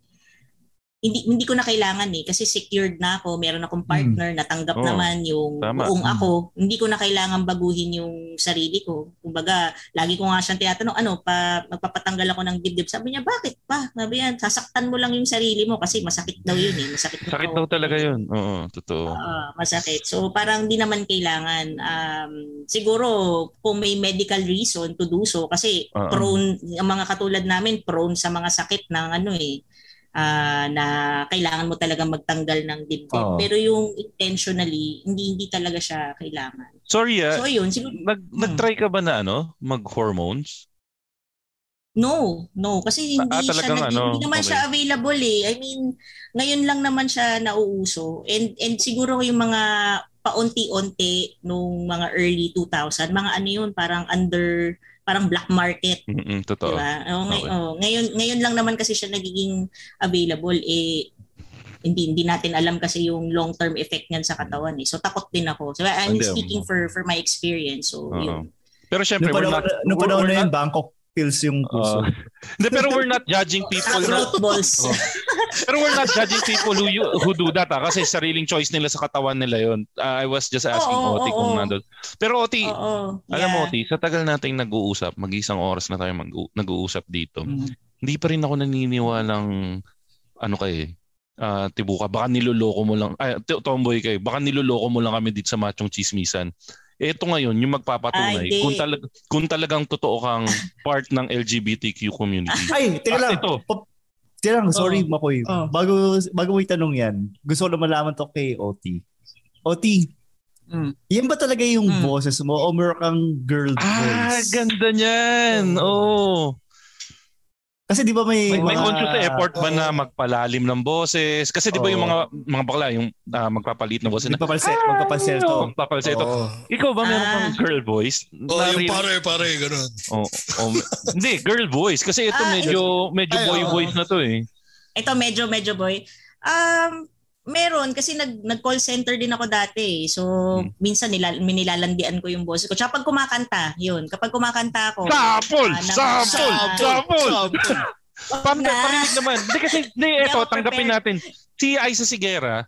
hindi hindi ko na kailangan eh kasi secured na ako meron akong partner natanggap Oo. naman yung Tama. buong Mm. ako hindi ko na kailangan baguhin yung sarili ko kumbaga lagi ko nga siyang tinatanong ano pa magpapatanggal ako ng dibdib sabi niya bakit pa sabi niya sasaktan mo lang yung sarili mo kasi masakit daw yun eh masakit Sakit daw talaga yun. Oo, totoo. Ah, masakit. So parang di naman kailangan um, siguro kung may medical reason to do so kasi Oo. prone ang mga katulad namin prone sa mga sakit ng ano eh ah, na kailangan mo talaga magtanggal ng dibdib. Oo. Pero yung intentionally hindi hindi talaga siya kailangan. Sorry ah, So yun, siguro nag, nag-try ka ba na ano, mag-hormones? No, no kasi hindi Ah, siya nag- ano, hindi naman okay. siya available eh. I mean, ngayon lang naman siya nauuso and and siguro yung mga paunti-unti nung mga early 2000, mga ano yun, parang under parang black market, Mm-mm, di totoo. ba? Oh, ngay- Okay. oh, ngayon ngayon lang naman kasi siya nagiging available eh hindi hindi natin alam kasi yung long-term effect niyan sa katawan eh. So takot din ako. So I'm speaking for for my experience. So Oo. yun. Pero syempre, Nung we're panahon, not... nung panahon we're na yun, Bangkok pills yung puso. Hindi, pero we're not judging people na... Balls. Oh. Pero we're not judging people who you, who do that ah, kasi sariling choice nila sa katawan nila yon. I was just asking Oo, Oti kung oo. nandun. Pero Oti, Oo. alam mo yeah. Oti, sa tagal nating nag-uusap, mag-isang oras na tayo mag- nag-uusap dito, Mm. hindi pa rin ako naniniwalang ano kay ah, tibuka baka niloloko mo lang ay tomboy kayo baka niloloko mo lang kami dito sa machong chismisan ito ngayon yung magpapatunay Ay, di. kung, talag, kung talagang totoo kang part ng LGBTQ community Ay, teka Ah, lang. ito. Pa- teka lang, sorry Oh. Makoy. Oh. Bago, bago mo itanong yan, gusto ko na malaman to kay OT. OT, Mm. yan ba talaga yung Mm. boses mo o meron kang girl ah voice? ganda niyan oh Kasi di ba may, may, may mga- conscious effort ba na magpalalim ng boses kasi di ba yung Oo. mga mga bakla yung ah, magpapalit ng boses na Magpapalse, magpapalselto. Oh, magpapalseto Oo. ikaw ba meron Ah. kang girl voice Oh, Na yung pare, pare, ganun. Oh, oh, hindi, girl voice. Kasi ito Ah, medyo medyo Ay, boy oo. voice na to eh. Ito medyo medyo boy. Um meron kasi nag nag-call center din ako dati. eh. So Hmm. minsan nila minilalandian ko yung boses ko. Tsaka pag kumakanta, yun. Kapag kumakanta ako. Sapol! ng- Sapol! Sapol! Pam parinig naman. Hindi kasi, hindi, eto, tanggapin prepared. natin. Si Aiza Sigera,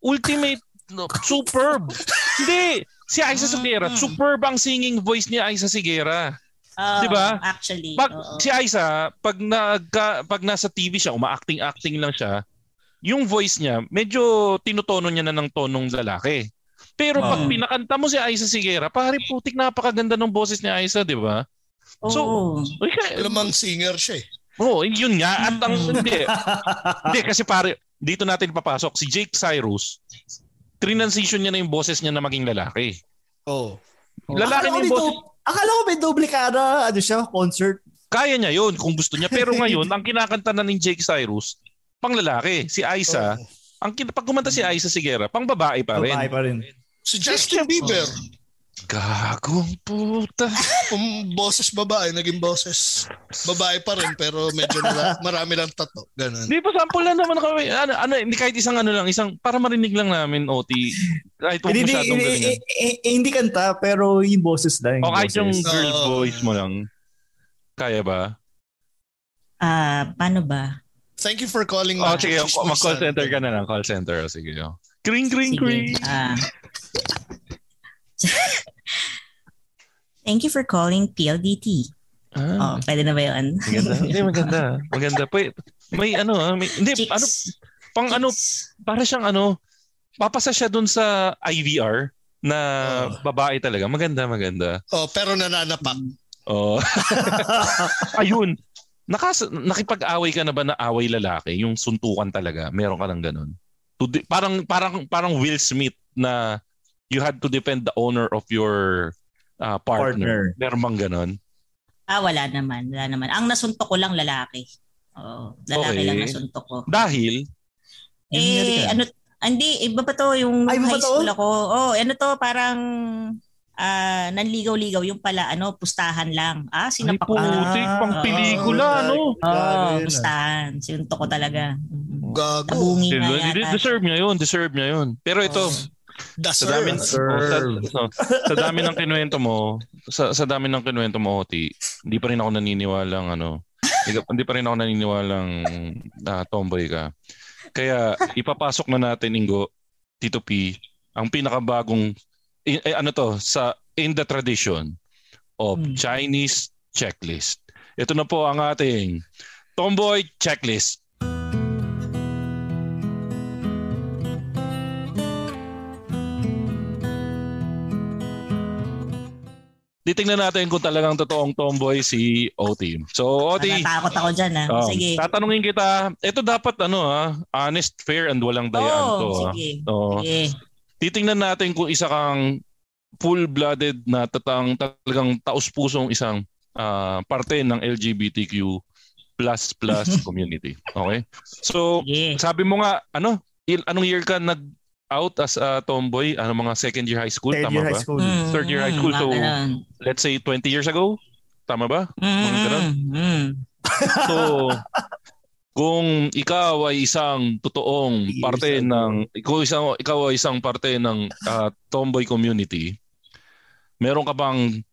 ultimate, no, superb. hindi, si Aiza Sigera, Mm. superb ang singing voice ni Aiza Sigera. Oo, Di ba? Actually. Pag oo. si Aiza, pag nagka, pag nasa TV siya, uma-acting-acting lang siya, yung voice niya, medyo tinutono niya na ng tonong lalaki. Pero pag Oo. pinakanta mo si Aiza Sigera, pare putik napakaganda ng boses ni Aiza, di ba? So, Oo. Uy, kaya- Alamang singer siya eh. Oo, yun nga. At ang hindi. hindi, kasi pare, dito natin papasok. Si Jake Cyrus, transition niya na yung boses niya na maging lalaki. Oh. Lalaki Akala na ko yung may boses. do- Akala ko may doble kada, ano siya, concert. Kaya niya yun kung gusto niya. Pero ngayon, ang kinakanta na ni Jake Cyrus, pang lalaki. Si Aiza, Oh. ang kin- pag kumanta si Aiza Sigera, pang babae pa rin. Babae pa rin. Si Justin Bieber. Gagong puta. Kung boses babae, naging boses babae pa rin pero medyo na, marami lang tato. Ganun. Hindi pa sample lang naman kami. Ano, ano, hindi kahit isang ano lang, isang para marinig lang namin OT. Kahit huwag Hindi, masyadong hindi, galingan. eh, eh, hindi kanta, pero yung boses lang. O kahit yung girl voice mo lang. Kaya ba? Ah, paano ba? Thank you for calling. Oh, sige, mag-call center ka na lang. Call center. O, Sige. oh. Kring, kring, kring. Sige. Ah. Thank you for calling PLDT. Ah, Oh, pwede na ba yun? maganda. Hindi, maganda. Maganda. Pwede, may ano, ah, may, hindi, Chicks. ano, pang ano, para siyang ano, papasa siya dun sa IVR na babae talaga. Maganda, maganda. Oh, pero nananapak. Oh. Ayun. Nakas nakipag-away ka na ba na away lalaki? Yung suntukan talaga. Meron ka ng ganun. To de- parang parang parang Will Smith na you had to defend the honor of your uh, partner. Partner. Meron bang ganun? Ah, wala naman. Wala naman. Ang nasuntok ko lang lalaki. Oo, lalaki Okay. lang nasuntok ko. Dahil Eh, ano, hindi, iba pa to yung Ay, high to? school ako. Oh, ano to, parang ah nanligaw-ligaw yung pala, ano, pustahan lang. Ah, ay sinapak lang. putik, pang Oo. pelikula, no? Oo, Grabe yun, ah. pustahan. Sinuntok ko talaga. Mhm. Gago. Tabungi di- yata. Deserve niya yun, deserve niya yun. Pero ito, The sa dami, oh, sa, no, sa dami ng kinuwento mo, sa, sa dami ng kinuwento mo, Oti, hindi pa rin ako naniniwalang ano, hindi, hindi pa rin ako naniniwalang ah, tomboy ka. Kaya ipapasok na natin, Ingo, Tito P, ang pinakabagong, i- eh, ano to, sa in the tradition of Hmm. Chinese checklist. Ito na po ang ating tomboy checklist. Titingnan natin kung talagang totoong tomboy si OT. So, OT, Natatakot ako dyan, ah. oh, Sige. tatanungin kita, ito dapat ano ha, honest, fair, and walang dayaan Oo, to. ha? sige. Oo. Sige. Titingnan natin kung isa kang full-blooded na tatang talagang taus-pusong isang ah, parte ng LGBTQ plus plus community. Okay? So, Sige. sabi mo nga, ano, il- anong year ka nag-out as a tomboy? Ano mga second year high school? Third Tama year ba? high school. Mm, Third year high mm, school, mga so ganun. let's say 20 years ago? Tama ba? Mga ganun? Mm, mm. So, kung ikaw ay isang totoong Years parte ng ikaw isang ikaw ay isang parte ng ah, tomboy community, meron ka bang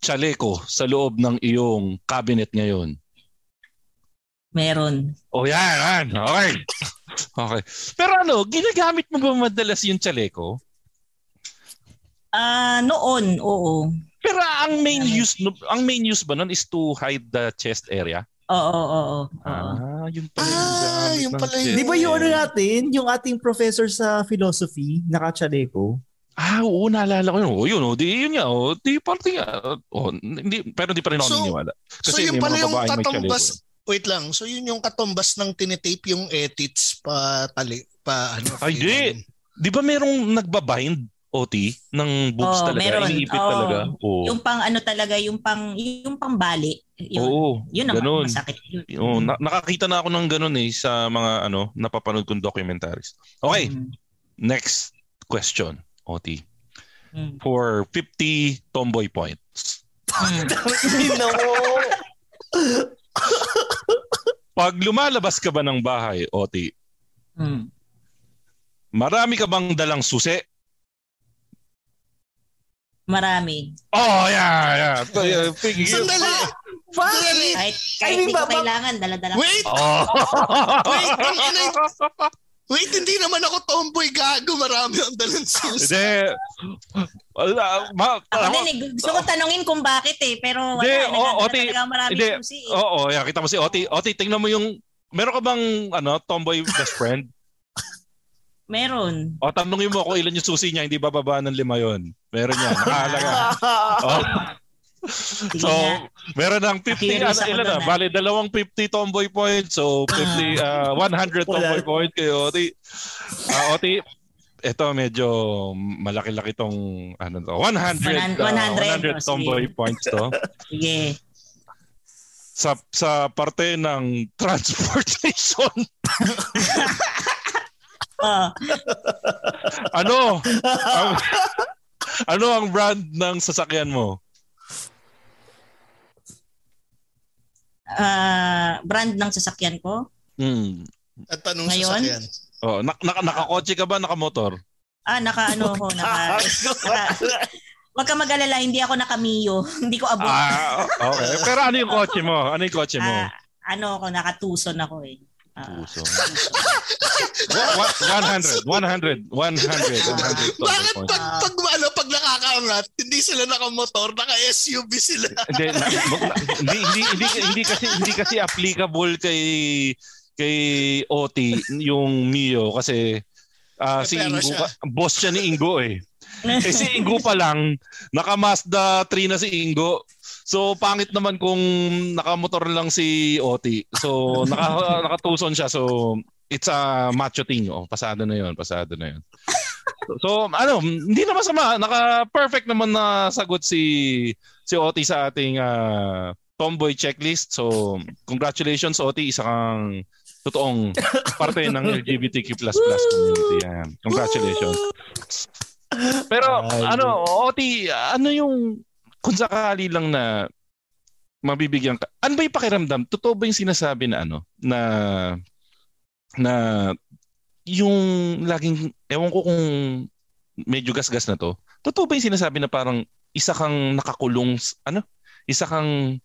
chaleco sa loob ng iyong cabinet ngayon? Meron. Oh, yan, yan. Okay. Okay. Pero ano, ginagamit mo ba madalas yung chaleco? Ah, noon, oo. Pero ang main use no- ang main use ba nun is to hide the chest area? Oo, oo, oo. Ah, yun pala yung Ah, gamit yun ng pala yun. Di ba yung ano natin, yung ating professor sa philosophy, nakachaleko? Ah, oo, naalala ko yun. Oh, yun, oh, di, yun nga, oh, di party nga. Oh, hindi, pero di pa rin ako So- naniniwala. So Kasi yun may pala yung chaleco. Wait lang. So yun yung katumbas ng tinitape yung edits pa tali pa ano. Ay, di. Di ba merong nagbabind, OT, ng boobs Oo, talaga? meron. Iniipit Oo. talaga? Oo. Yung pang ano talaga, yung pang yung pang bali. Yun. Oo, yun ang ganun. masakit. Yun. Oo, na- nakakita na ako ng ganun eh sa mga ano, napapanood kong documentaries. Okay, Mm. next question, OT. Mm. For 50 tomboy points. Mm. Pag lumalabas ka ba ng bahay, OT, Mm. marami ka bang dalang susi? Marami. Oh, yeah, yeah. So, yeah, pig- Sandali! Sandali! Kahit, kahit mean, hindi ko kailangan, dala-dala. Wait! Oh. Wait, ang ina- Wait, hindi naman ako tomboy gago. Marami ang dalang susi. Hindi. Wala. Ma, Ako ako- din eh, gusto ko tanungin kung bakit eh, pero wala, Hindi, eh, o- nagdadala Oti, talaga marami hindi. susi eh. Oo, yeah, kita mo si Oti. Oti, tingnan mo yung Meron ka bang ano, tomboy best friend? Meron. O tanongin mo kung ilan yung susi niya, hindi bababa ng lima yon. Meron yan, nakahalaga. oh. So, meron ng 50, Curious ano, ilan na? ah. Bale, dalawang 50 tomboy points. So, 50, uh, 100 tomboy points kay Oti. Ah, Oti, ito medyo malaki-laki tong ano to. 100, 100, uh, 100 oh, sige. tomboy points to. Sige. sa sa parte ng transportation. Ano? ang, ano ang brand ng sasakyan mo? ah, brand ng sasakyan ko? Hmm. At tanong Ngayon? sasakyan. Oh, nak nak nakakotse ka ba, nakamotor? Ah, naka ano ako, naka, naka Wag ka mag-alala, hindi ako nakamiyo. hindi ko abot. Ah, okay. Pero ano yung kotse mo? Ano yung kotse mo? Ah, ano ako, nakatuson ako eh. Ah, Puso. Wa- 100, 100, 100, 100 total Bakit pag, pag, ano, pag nakakaangat, hindi sila nakamotor, naka-SUV sila. Hindi, hindi, hindi, hindi, hindi kasi hindi kasi applicable kay kay OT yung Mio kasi ah, May si Ingo siya. boss siya ni Ingo eh. Eh si Ingo pa lang naka Mazda 3 na si Ingo. So pangit naman kung nakamotor lang si OT. So naka nakatuson siya. So it's a macho thing. Oh, pasado na 'yon, pasado na 'yon. So, so, ano, hindi naman sama. Naka-perfect naman na sagot si si OT sa ating ah, tomboy checklist. So, congratulations OT, isa kang totoong parte ng LGBTQ++ community. Yan. Congratulations. Pero Ay, ano, OT, ano yung kung sakali lang na mabibigyan ka. Ano ba yung pakiramdam? Totoo ba yung sinasabi na ano na na yung laging ewan ko kung medyo gasgas na to. Totoo ba yung sinasabi na parang isa kang nakakulong ano? Isa kang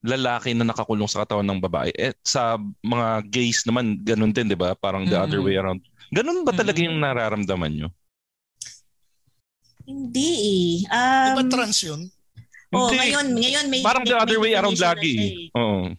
lalaki na nakakulong sa katawan ng babae. Eh, sa mga gays naman ganun din, 'di ba? Parang the other Mm. way around. Ganun ba talaga yung nararamdaman nyo? hindi eh. Di ba Um, trans yun? Oh, Hindi. ngayon, ngayon may Parang may- the other may way around lagi. eh. Oo.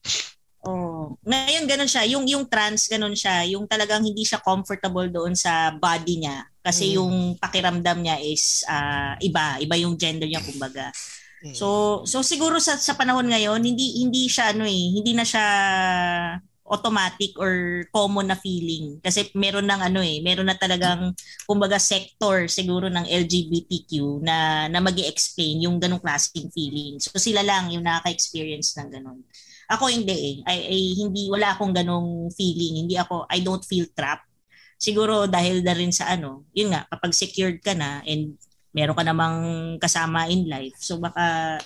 Oh. Ngayon ganun siya, yung yung trans ganun siya, yung talagang hindi siya comfortable doon sa body niya kasi Mm. yung pakiramdam niya is ah, iba, iba yung gender niya kumbaga. Mm. So so siguro sa sa panahon ngayon hindi hindi siya ano eh, hindi na siya automatic or common na feeling kasi meron ng ano eh, meron na talagang kumbaga sector siguro ng LGBTQ na na magi-explain yung ganong klaseng feeling. So sila lang yung nakaka-experience ng ganon. Ako hindi eh. Ay, ay, hindi wala akong ganong feeling. Hindi ako I don't feel trapped. Siguro dahil na rin sa ano, yun nga kapag secured ka na and meron ka namang kasama in life. So baka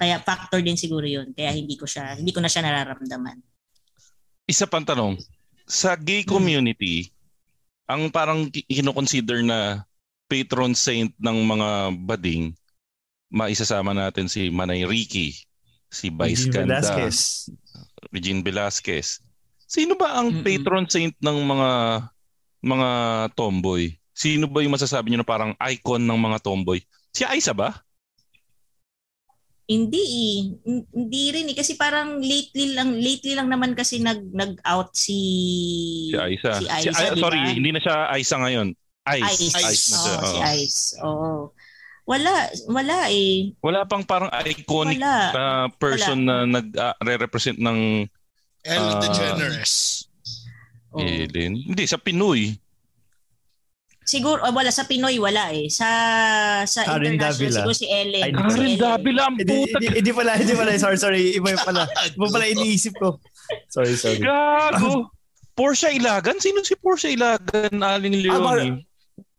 kaya factor din siguro yun. Kaya hindi ko siya hindi ko na siya nararamdaman. Isa pang tanong, sa gay community, ang parang ki- kinoconsider na patron saint ng mga bading, maisasama natin si Manay Ricky, si Vice Regine Ganda, Velasquez. Regine Velasquez. Sino ba ang Mm-mm. patron saint ng mga mga tomboy? Sino ba yung masasabi niyo na parang icon ng mga tomboy? Si Aiza ba? Hindi eh. Hin- Hindi rin eh. Kasi parang lately lang, lately lang naman kasi nag, nag-out si... Si Aiza. Si Si- Aiza, ay, di sorry, hindi na siya Aiza ngayon. Ice. Ice. Ice. na Oo, siya, si. Ice. Oo. Wala. Wala eh. Wala pang parang iconic Wala. na person na nag-represent ng Ellen Ah. DeGeneres. Oo. Ellen. Hindi, sa Pinoy. Siguro, oh, wala. Sa Pinoy, wala eh. Sa sa Karen international, Davila. siguro si Ellen. Ay, Si Karen Ellen. Davila, ang Hindi, puta. hindi, hindi pala, hindi pala. Sorry, sorry. Iba yung pala. Iba pala iniisip ko. Sorry, sorry. Gago. Portia Ilagan? Sino si Portia Ilagan? Aling Leone.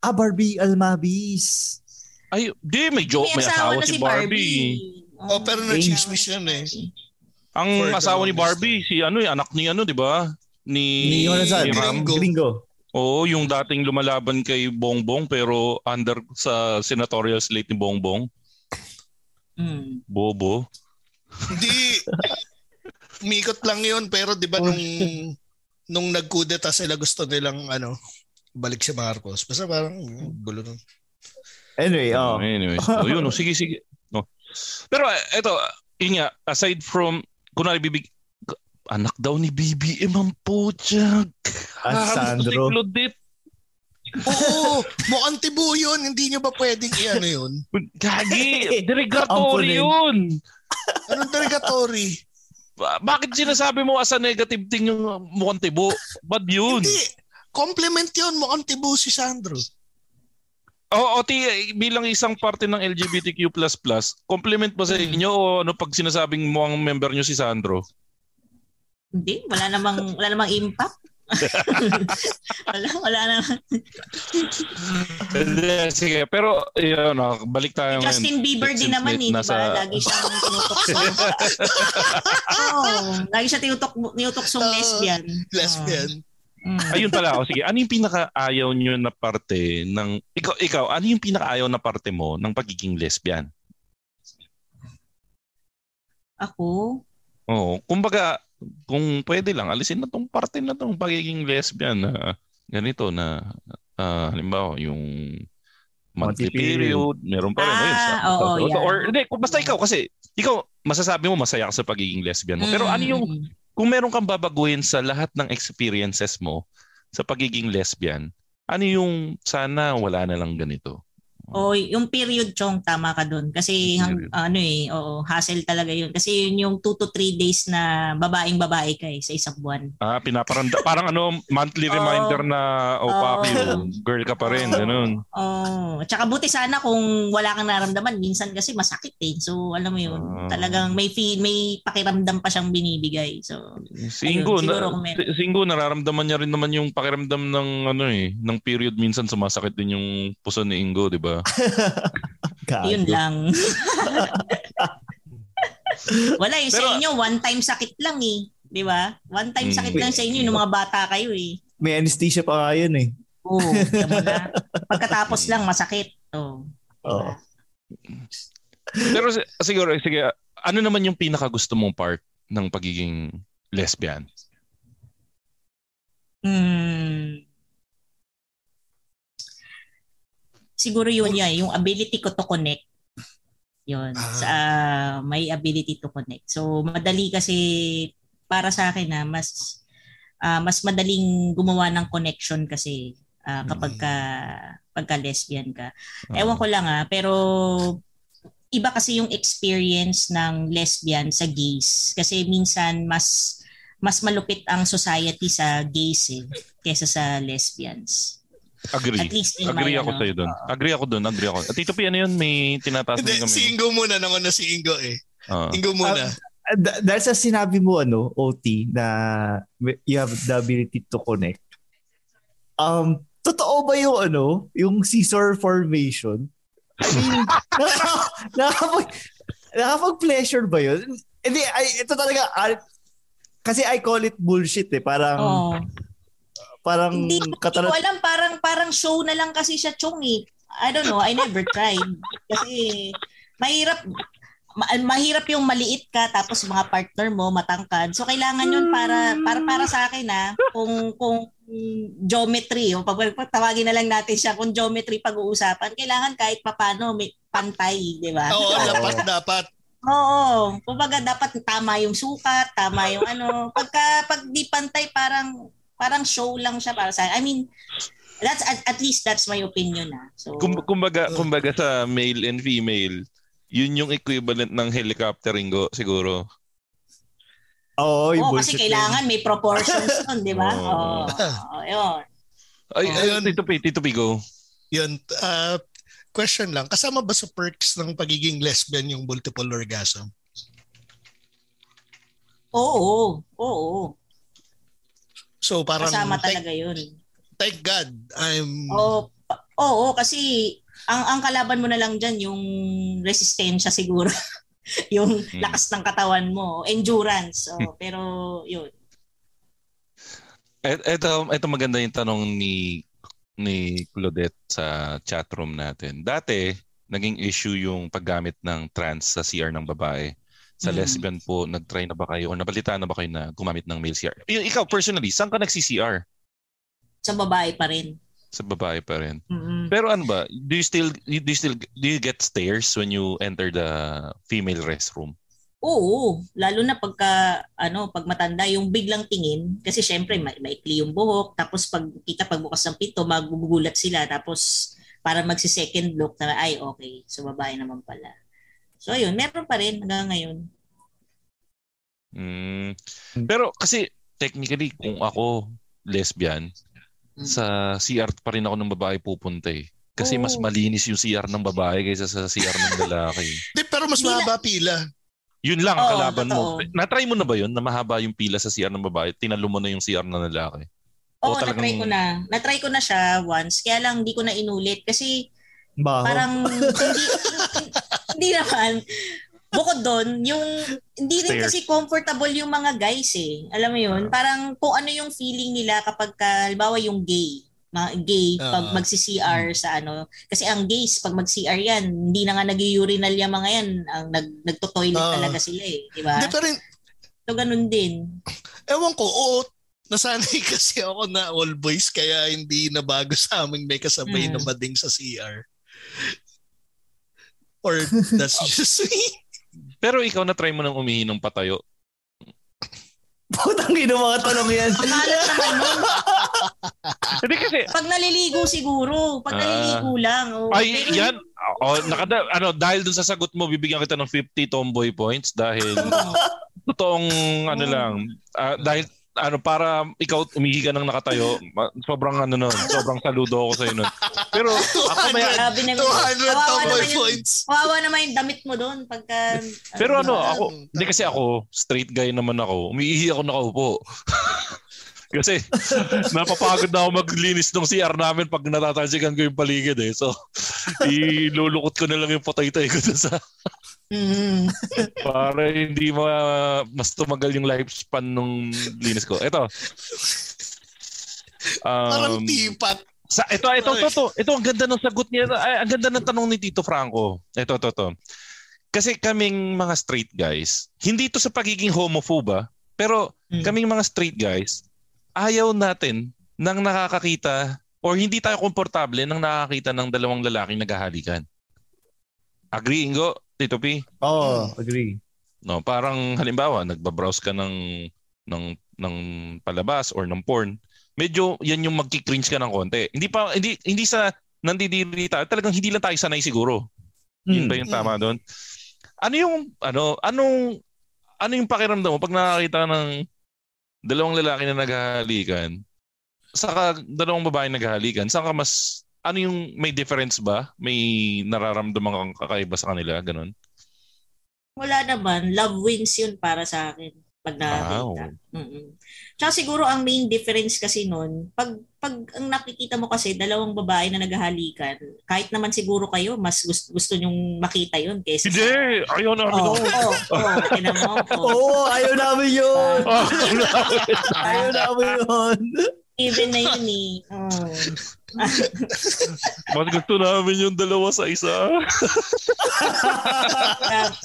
Ah, Barbie Almabis. Ay, di, may joke. May asawa na si Barbie. Oh, pero na-chismis yan eh. Ang For asawa ni Barbie, si ano, eh, anak ni ano, di ba? Ni, Ni Ram. Gringo. Gringo. Oo, yung dating lumalaban kay Bongbong pero under sa senatorial slate ni Bongbong. Mm. Bobo. Hindi. Umikot lang yun pero di ba nung nung nagkudeta sila gusto nilang ano balik si Marcos. Basta parang mm, gulo nun. Anyway, oh. Anyway, so yun, oh, sige, sige. No. Pero eh, eto, yun nga, aside from, kunwari bibig, anak daw ni BBM ang. At Ah, Sandro. Si. Oo, mukhang tibu yun. Hindi nyo ba pwedeng i-ano yun? Gagi, derogatory yun. Anong derogatory? Ba- Bakit sinasabi mo as a negative thing yung mukhang tibo? Bad yun. Hindi. Compliment yun. Mukhang tibu si Sandro. Oo, Oti, bilang isang parte ng LGBTQ++, compliment ba sa inyo o ano pag sinasabing mo ang member nyo si Sandro? Hindi, wala namang wala namang impact. wala, wala na. Sige, pero yun, no, balik tayo ngayon. Justin Bieber din naman eh, di nasa- ba? Lagi siyang tinutukso. Oo, lagi siya tinutok, tinutuksong Oo. lesbian. Lesbian. Mm. Ayun pala ako. Sige, ano yung pinaka-ayaw nyo na parte ng... Ikaw, ikaw, ano yung pinaka-ayaw na parte mo ng pagiging lesbian? Ako? Oo. Kumbaga, kung pwede lang, alisin na tong parte na tong pagiging lesbian na ganito na ah, halimbawa yung monthly period. period, meron pa rin. Ah, Ayun, sa- oo, sa- yan. Or, hindi, kung basta ikaw kasi, ikaw, masasabi mo masaya ka sa pagiging lesbian mo. Pero ano yung, Mm. kung meron kang babaguhin sa lahat ng experiences mo sa pagiging lesbian, ano yung sana wala na lang ganito? O yung period chong tama ka doon kasi hang, ano eh oo hassle talaga yun kasi yun yung 2 to 3 days na babaeng babae ka eh, sa isang buwan. Ah, pinaparanda parang ano monthly Oo. reminder na oh, you, girl ka pa rin, ganun. Oh, tsaka buti sana kung wala kang naramdaman minsan kasi masakit eh. So alam mo yun, Ah. talagang may feel, may pakiramdam pa siyang binibigay. So Si Ayun, na, Ingo, nararamdaman niya rin naman yung pakiramdam ng ano eh, ng period minsan sumasakit din yung puso ni Ingo, di ba? Gago. yun lang. wala eh, sa inyo one time sakit lang eh. 'Di ba? One time Mm. sakit lang sa inyo nung mga bata kayo eh. May anesthesia pa nga yun eh. Oo, na. Pagkatapos lang masakit. Oh. Oo. Pero si- siguro, sige, ano naman yung pinakagusto mong part ng pagiging lesbian? Hmm. Siguro yun yan, yung ability ko to connect. Yun. Ah. Sa, may ability to connect. So, madali kasi para sa akin na mas ah, mas madaling gumawa ng connection kasi ah, kapag ka, pagka lesbian ka. Ewan ko lang ah, pero iba kasi yung experience ng lesbian sa gays kasi minsan mas mas malupit ang society sa gays eh kaysa sa lesbians. Agree. At least in Agree my, ako ano, sa'yo doon. Agree ako doon, agree ako. At Tito P, ano yun? May tinataas din kami. si Ingo muna. Nangon na si Ingo eh. Ah. Ingo muna. Da- dahil sa sinabi mo, ano, OT, na you have the ability to connect. Um, totoo ba yung ano, yung scissor formation? I mean, nakaka- nakakapag, nakakapag-pleasure ba yun? Hindi, ay, ito talaga, ah, kasi I call it bullshit eh. Parang, Oh. Parang Hindi, hindi ko alam, parang parang show na lang kasi siya chong eh. I don't know, I never tried. Kasi mahirap ma- mahirap yung maliit ka tapos mga partner mo matangkad. So kailangan yun para para para sa akin na kung kung geometry o pag pag- tawagin na lang natin siya kung geometry pag-uusapan kailangan kahit papano may pantay, di ba? Oo, dapat, dapat. Oo. Kumbaga dapat tama yung sukat, tama yung ano. Pagka pag di pantay parang parang show lang siya para sa I mean, that's at, at least that's my opinion ah. So Kum- kumbaga, kumbaga sa male and female, yun yung equivalent ng helicopter Ingo, siguro. Oo, yung Oo, kasi kailangan may proportions nun, di ba? Oo. Oo. Oh, yun. Ay, Oh. ay, Tito P, Tito P, go. Yun. ah, question lang. Kasama ba sa perks ng pagiging lesbian yung multiple orgasm? Oo, oo. So parang Kasama thank, talaga yun. thank God I'm Oo, pa- oo kasi ang ang kalaban mo na lang diyan yung resistensya siguro. yung Hmm. lakas ng katawan mo, endurance. Oh, pero yun. Et, eto, eto maganda yung tanong ni ni Claudette sa chatroom natin. Dati, naging issue yung paggamit ng trans sa CR ng babae. Sa Mm. lesbian po, nag-try na ba kayo o nabalitaan na ba kayo na gumamit ng male CR? Y- ikaw, personally, saan ka nagsi-CR? Sa babae pa rin. Sa babae pa rin. Mm-mm. Pero ano ba, do you still do you still do you get stares when you enter the female restroom? Oo, lalo na pagka ano, pag matanda yung biglang tingin kasi syempre ma- maikli yung buhok tapos pag kita pagbukas ng pinto magugulat sila tapos para magsi second look na ay okay, so babae naman pala. So ayun, meron pa rin hanggang ngayon. Mm. Pero kasi technically kung ako lesbian, Mm. sa CR pa rin ako ng babae pupunta eh. Kasi Oo. mas malinis yung CR ng babae kaysa sa CR ng lalaki. Di, pero mas Hindi mahaba pila. Yun lang ang Oo, kalaban mo. totoo. Na-try mo na ba yun na mahaba yung pila sa CR ng babae? Tinalo mo na yung CR ng lalaki? Oo, O talagang- na-try ko na. Na-try ko na siya once. Kaya lang hindi ko na inulit. Kasi Baho. parang hindi, hindi naman. Bukod doon, yung hindi rin kasi comfortable yung mga guys eh. Alam mo yun? Parang kung ano yung feeling nila kapag ka, halimbawa yung gay, mga gay pag Ah. magsi-CR sa ano. Kasi ang gays, pag mag-CR yan, hindi na nga nag-urinal yung mga yan. Ang nag, nagto-toilet Ah. talaga sila eh. Di ba? Pero So, ganun din. ewan ko, oo, nasanay kasi ako na all boys kaya hindi na bago sa aming may kasabay Hmm. na mading sa CR. Or that's just me. Pero ikaw na try mo nang umihi ng patayo. Putang ina mga tanong yan. Ang alat naman nun. Hindi kasi, Pag naliligo siguro. Pag Ah. naliligo lang. Oh. ay, Pero- yan. Oh, nakada, ano, dahil dun sa sagot mo, bibigyan kita ng 50 tomboy points dahil totoong ano lang, ah, dahil ano para ikaw umihi ka ng nakatayo, sobrang ano nun, sobrang saludo ako sa iyo nun. Pero ako may Grabe na 200 Kawawa tomboy points. Kawawa naman yung damit mo doon pagka... Pero ano, ba? ako, hindi kasi ako, straight guy naman ako. Umiihi ako nakaupo. kasi napapagod na ako maglinis ng CR namin pag natatansikan ko yung paligid eh. So, ilulukot ko na lang yung patay-tay ko sa Mm. para hindi ma, mas tumagal yung lifespan nung linis ko. Ito. Parang Um, tipat. sa, ito, ito, ito, ito, ito, ang ganda ng sagot niya. Ay, ang ganda ng tanong ni Tito Franco. Ito, ito, ito. Kasi kaming mga straight guys, hindi ito sa pagiging homophobe pero Mm. kaming mga straight guys, ayaw natin nang nakakakita or hindi tayo komportable nang nakakita ng dalawang lalaking naghahalikan. Agree, Ingo? Tito P? Oo, agree. No, parang halimbawa, nagbabrowse ka ng ng ng palabas or ng porn, medyo yan yung magki-cringe ka ng konti. Hindi pa hindi hindi sa nandidiri tayo, talagang hindi lang tayo sanay siguro. Yun Hmm. ba yung tama doon? Ano yung ano anong ano yung pakiramdam mo pag nakakita ng dalawang lalaki na naghahalikan? Saka dalawang babae naghahalikan, saan ka mas ano yung may difference ba? May nararamdaman kang kakaiba sa kanila, ganun? Wala naman. Love wins yun para sa akin. Pag nakakita. Mm-mm. Tsaka siguro ang main difference kasi nun, pag, pag ang nakikita mo kasi dalawang babae na naghahalikan, kahit naman siguro kayo, mas gusto, gusto nyong makita yun kaysa Hindi! Ayaw namin Oo, doon. oo, oo. Tinan mo. oo. Oo, ayaw namin yun. Ayaw namin yun. Even na yun eh. Oo. Mas gusto namin yung dalawa sa isa. Parang-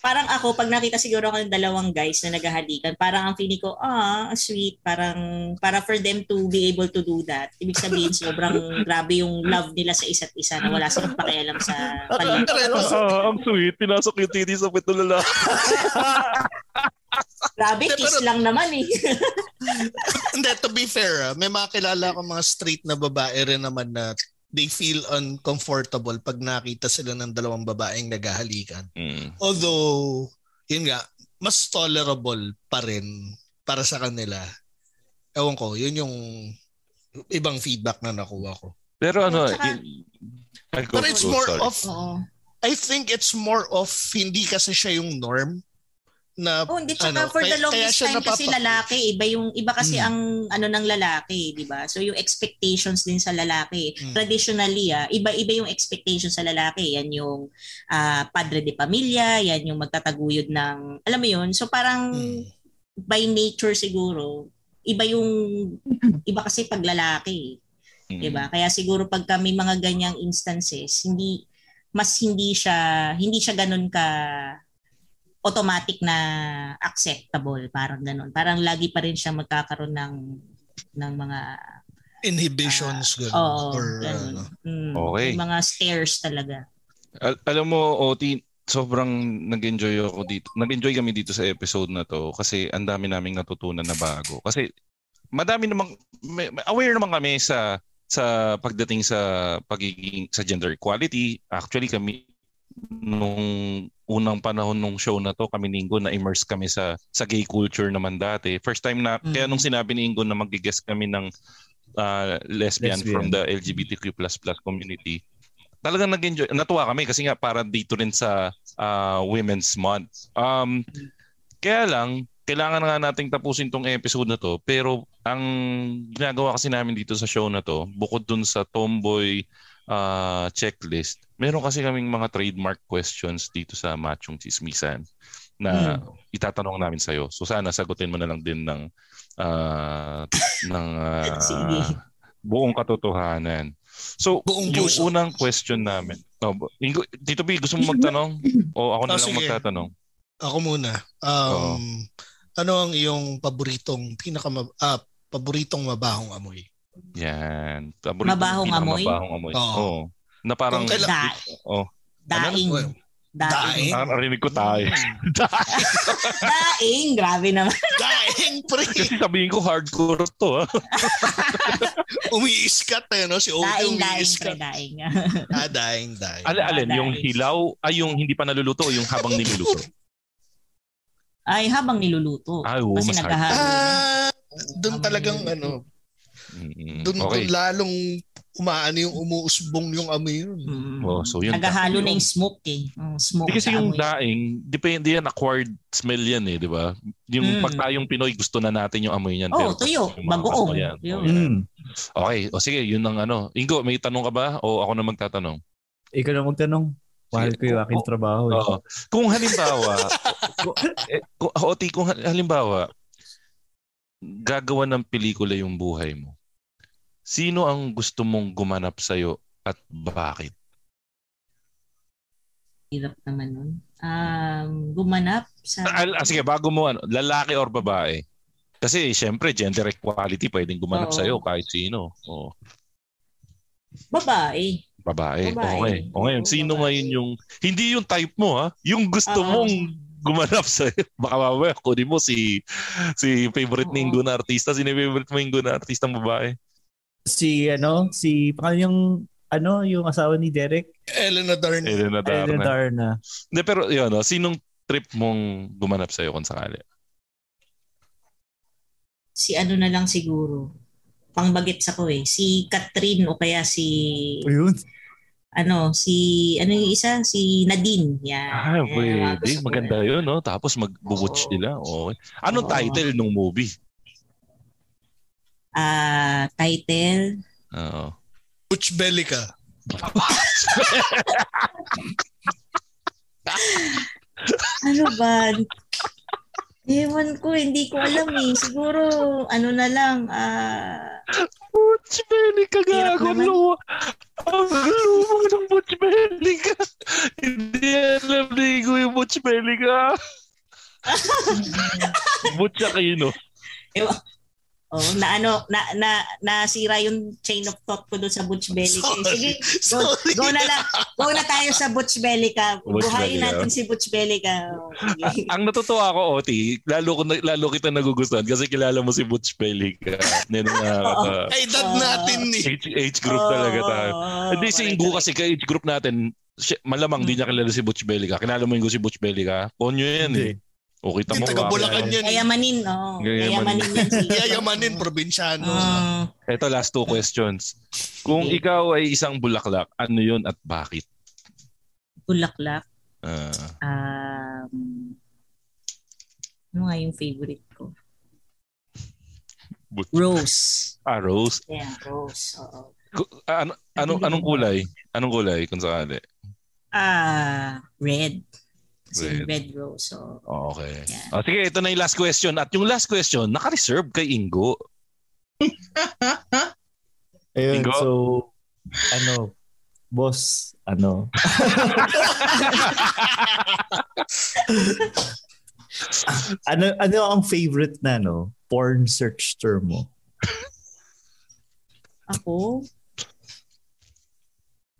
parang ako, pag nakita siguro ako ng dalawang guys na naghahalikan, parang ang feeling ko, ah, sweet. Parang, para for them to be able to do that. Ibig sabihin, sobrang grabe yung love nila sa isa't isa na wala silang pakialam sa paligid. Ah, ang sweet. Pinasok yung titi sa pito lalaki. Grabe, Hindi, kiss pero- lang naman eh. Hindi, to be fair, ah, may mga kilala ko mga straight na babae rin naman na they feel uncomfortable pag nakita sila ng dalawang babaeng naghahalikan. Mm. Although, yun nga, mas tolerable pa rin para sa kanila. Ewan ko, yun yung ibang feedback na nakuha ko. Pero ano, But it's more sorry. of. I think it's more of, hindi kasi siya yung norm na Oh, hindi tsaka ano, for the kaya- kaya longest time kasi napapa- lalaki, iba yung iba kasi Mm. ang ano ng lalaki, 'di ba? So yung expectations din sa lalaki, Mm. traditionally ah, iba-iba yung expectations sa lalaki. Yan yung ah, padre de pamilya, yan yung magtataguyod ng alam mo yun. So parang Mm. by nature siguro, iba yung iba kasi pag lalaki, Mm. 'di ba? Kaya siguro pag kami mga ganyang instances, hindi mas hindi siya hindi siya ganun ka automatic na acceptable, parang ganun. Parang lagi pa rin siya magkakaroon ng ng mga inhibitions gano'n. oo, or ganun. ano. Mm, Okay. yung mga stairs talaga. Al- alam mo, Oti, sobrang nag-enjoy ako dito. Nag-enjoy kami dito sa episode na to kasi ang dami naming natutunan na bago. Kasi madami namang may- may- aware naman kami sa sa pagdating sa pagiging sa gender equality. Actually kami nung unang panahon nung show na to, kami ni Ingo na immerse kami sa sa gay culture naman dati. First time na kaya nung sinabi ni Ingo na mag-guest kami ng ah, lesbian, Lesbian. from the LGBTQ++ community. Talagang nag-enjoy. Natuwa kami kasi nga para dito rin sa ah, Women's Month. Um, kaya lang, kailangan nga nating tapusin tong episode na to. Pero ang ginagawa kasi namin dito sa show na to, bukod dun sa tomboy uh, checklist, meron kasi kaming mga trademark questions dito sa Machong Chismisan na hmm. itatanong namin sa'yo. So sana sagutin mo na lang din ng uh, ng uh, buong katotohanan. So, Buong yung puso. unang question namin. Oh, Ingo, Tito B, gusto mo magtanong? o ako na Oh, lang sige. magtatanong? Ako muna. Um, ano ang iyong paboritong pinaka ah, paboritong mabahong amoy? Yan. Paborito Mabahong amoy? Mabahong amoy. Oo. Oo. Na parang, Kung kaila- Da- oh, daing. Ano? Daing. ah, narinig ko tayo. Daing. Grabe naman. Daing, pre! Kasi sabihin ko hardcore to. ah. Umiiskat eh, no? Si Ote Daing, daing. Pre, umiiskat. daing. Ah, daing, daing. Alin, alin, yung Daing. hilaw, ay yung hindi pa naluluto o yung habang niluluto? Ay, habang niluluto. Ay, oo, Kasi mas hard. naghahalo. Ah, doon talagang ano, Mm, doon okay. doon lalong umaano yung umuusbong yung amoy yun. Mm. Oh, so yun. Naghahalo na yung smoke eh. Mm, smoke Hindi kasi yung amoy. daing, depende yan, acquired smell yan eh, di ba? Yung Mm. pag tayong Pinoy, gusto na natin yung amoy niyan. Oh, pero tuyo. Bagoong. Yan. Yun. Oh. Mm. Okay, o sige, yun ang ano. Ingo, may tanong ka ba? O ako na magtatanong? Ikaw na magtanong. Mahal ko yung aking trabaho. eh. Oo. Kung halimbawa, kung, eh, kung, Oti, kung halimbawa, gagawa ng pelikula yung buhay mo, sino ang gusto mong gumanap sa'yo at bakit? Hirap naman nun. Um, gumanap sa... Ah, ah, sige, bago mo, ano, lalaki or babae? Kasi syempre, gender equality, pwedeng gumanap Oo. sa'yo kahit sino. O, Babae. babae. Babae. Okay. O ngayon, Oo, sino babae. ngayon yung, hindi yung type mo ha, yung gusto Oo. mong gumanap sa'yo. Baka mamaya, kunin mo si si favorite Oo. Ingo na artista. Sino yung favorite mo Ingo na artista babae? Si ano, si pangalan yung ano, yung asawa ni Derek, Elena Darn. Elena Elena Darna. Darna. Hindi, pero yun, no, sinong trip mong gumanap sa'yo kung sakali? Si ano na lang siguro. Pangbagets ako eh. Si Catherine o kaya si... Ayun. Ano, si... Ano yung isa? Si Nadine. Yan. Ah, pwede. Maganda yun, no? Tapos mag-butch Oo. nila. Okay. Anong Oo. title nung movie? Ah, title. Oo. Butch Bellica. Ano ba? Ewan ko, hindi ko alam eh. Siguro, ano na lang, ah... Butch Belly ka Hirap gago. Luma. Ang luma ng Butch Belly ka. Hindi alam ni Igo yung Butch Belly ka. Butch kayo, no? ewan, oh, na ano, na, na, nasira yung chain of thought ko doon sa Butch Bellica. eh. Sige, go, Sorry. go na lang. Go na tayo sa Butch Bellica. Butch Buhayin Bellica. natin si Butch Bellica. Oh, sige. Ang natutuwa ako, Oti, lalo, ko, na- lalo kita nagugustuhan kasi kilala mo si Butch Belly ka. Yan ang nakaka- Ay, dad natin ni. age, age group talaga tayo. Oh, Hindi si Ingo kasi ka age group natin, siya- malamang di niya kilala si Butch Belly ka. Kilala mo Ingo si Butch Belly ka? Ponyo yan eh. O kita mo. Yung taga Bulacan yan. eh. Yayamanin, oh. Yayamanin. Yayamanin. Yayamanin, probinsyano. Ah, Ito last two questions. Kung Okay. ikaw ay isang bulaklak, ano yun at bakit? bulaklak. Ah, Um, ano nga yung favorite ko? but- Rose. ah, rose. Yeah, rose. Oo. Ah, Ano, anong, anong kulay? Anong kulay kung sakali? Ah, red. Kasi Red. red, rose. So, Oh, okay. Yeah. Oh, sige, ito na yung last question. At yung last question, naka-reserve kay Ingo. Ayun, Ingo? so, ano, boss, ano, ano, ano ang favorite na, no, porn search term mo? ako,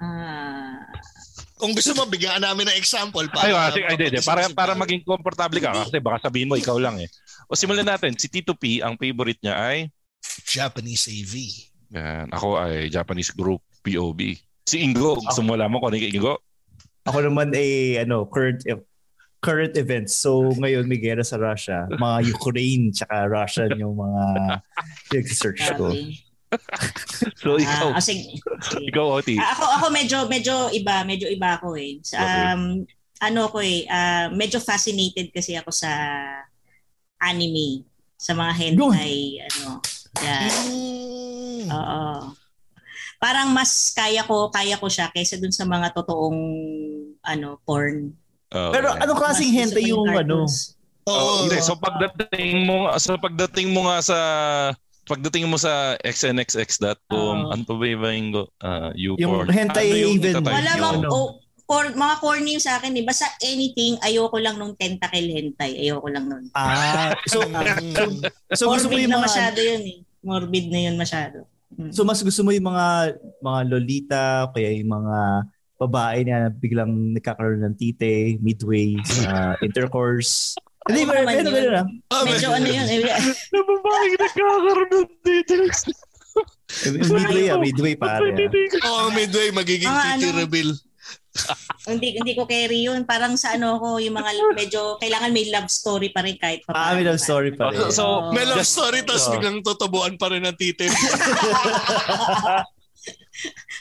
ah, Kung gusto mo, bigyan namin ng example. Ay, sige, ay, di, di. para, mapag-isip para tayo. maging komportable ka kasi baka sabihin mo ikaw lang eh. O simulan natin, si Tito P, ang favorite niya ay Japanese AV. yan, ako ay Japanese group POB. Si Ingo, gusto mo mo kung ano Ingo? Ako naman ay, ano, current current events. So, ngayon may gera sa Russia. Mga Ukraine tsaka Russian yung mga search ko. So ikaw, Ah, oh, sige. sige. ikaw Oti. Ah, ako ako medyo medyo iba, medyo iba ako eh. Um ano ko eh, ah, medyo fascinated kasi ako sa anime, sa mga hentai ano. Yan. Mm. Oo. Parang mas kaya ko kaya ko siya kaysa dun sa mga totoong ano porn. Okay. Pero anong klaseng Mas gusto hentai ko yung ano? cartoons. Oo. Oh, hindi. So pagdating mo sa pagdating mo nga sa pagdating mo sa xnxx.com, Oo. ano pa ba iba yung uh, Yung YouPorn? hentai ano yung even- Wala bang oh, for, mga corny yung sa akin, eh. Basta anything, ayoko lang nung tentacle hentai. Ayoko lang nun. Ah, so, so, so gusto mo Morbid yung na mga, masyado yun eh. Morbid na yun masyado. Mm. so mas gusto mo yung mga mga lolita, kaya yung mga babae na biglang nagkakaroon ng tite, midway, uh, intercourse. Hindi, Ano meron, naman meron, Medyo ano yun. Eh, Na babae nagkakaroon ng details. Midway, ah, midway pare. ah. Oo, midway, magiging Mga titi ano. reveal. hindi hindi ko carry yun. Parang sa ano ko, yung mga medyo kailangan may love story pa rin kahit pa. Ah, may love story pa rin. So, Oo. May love Just- story, tapos Oo. biglang tutubuan pa rin ng titi.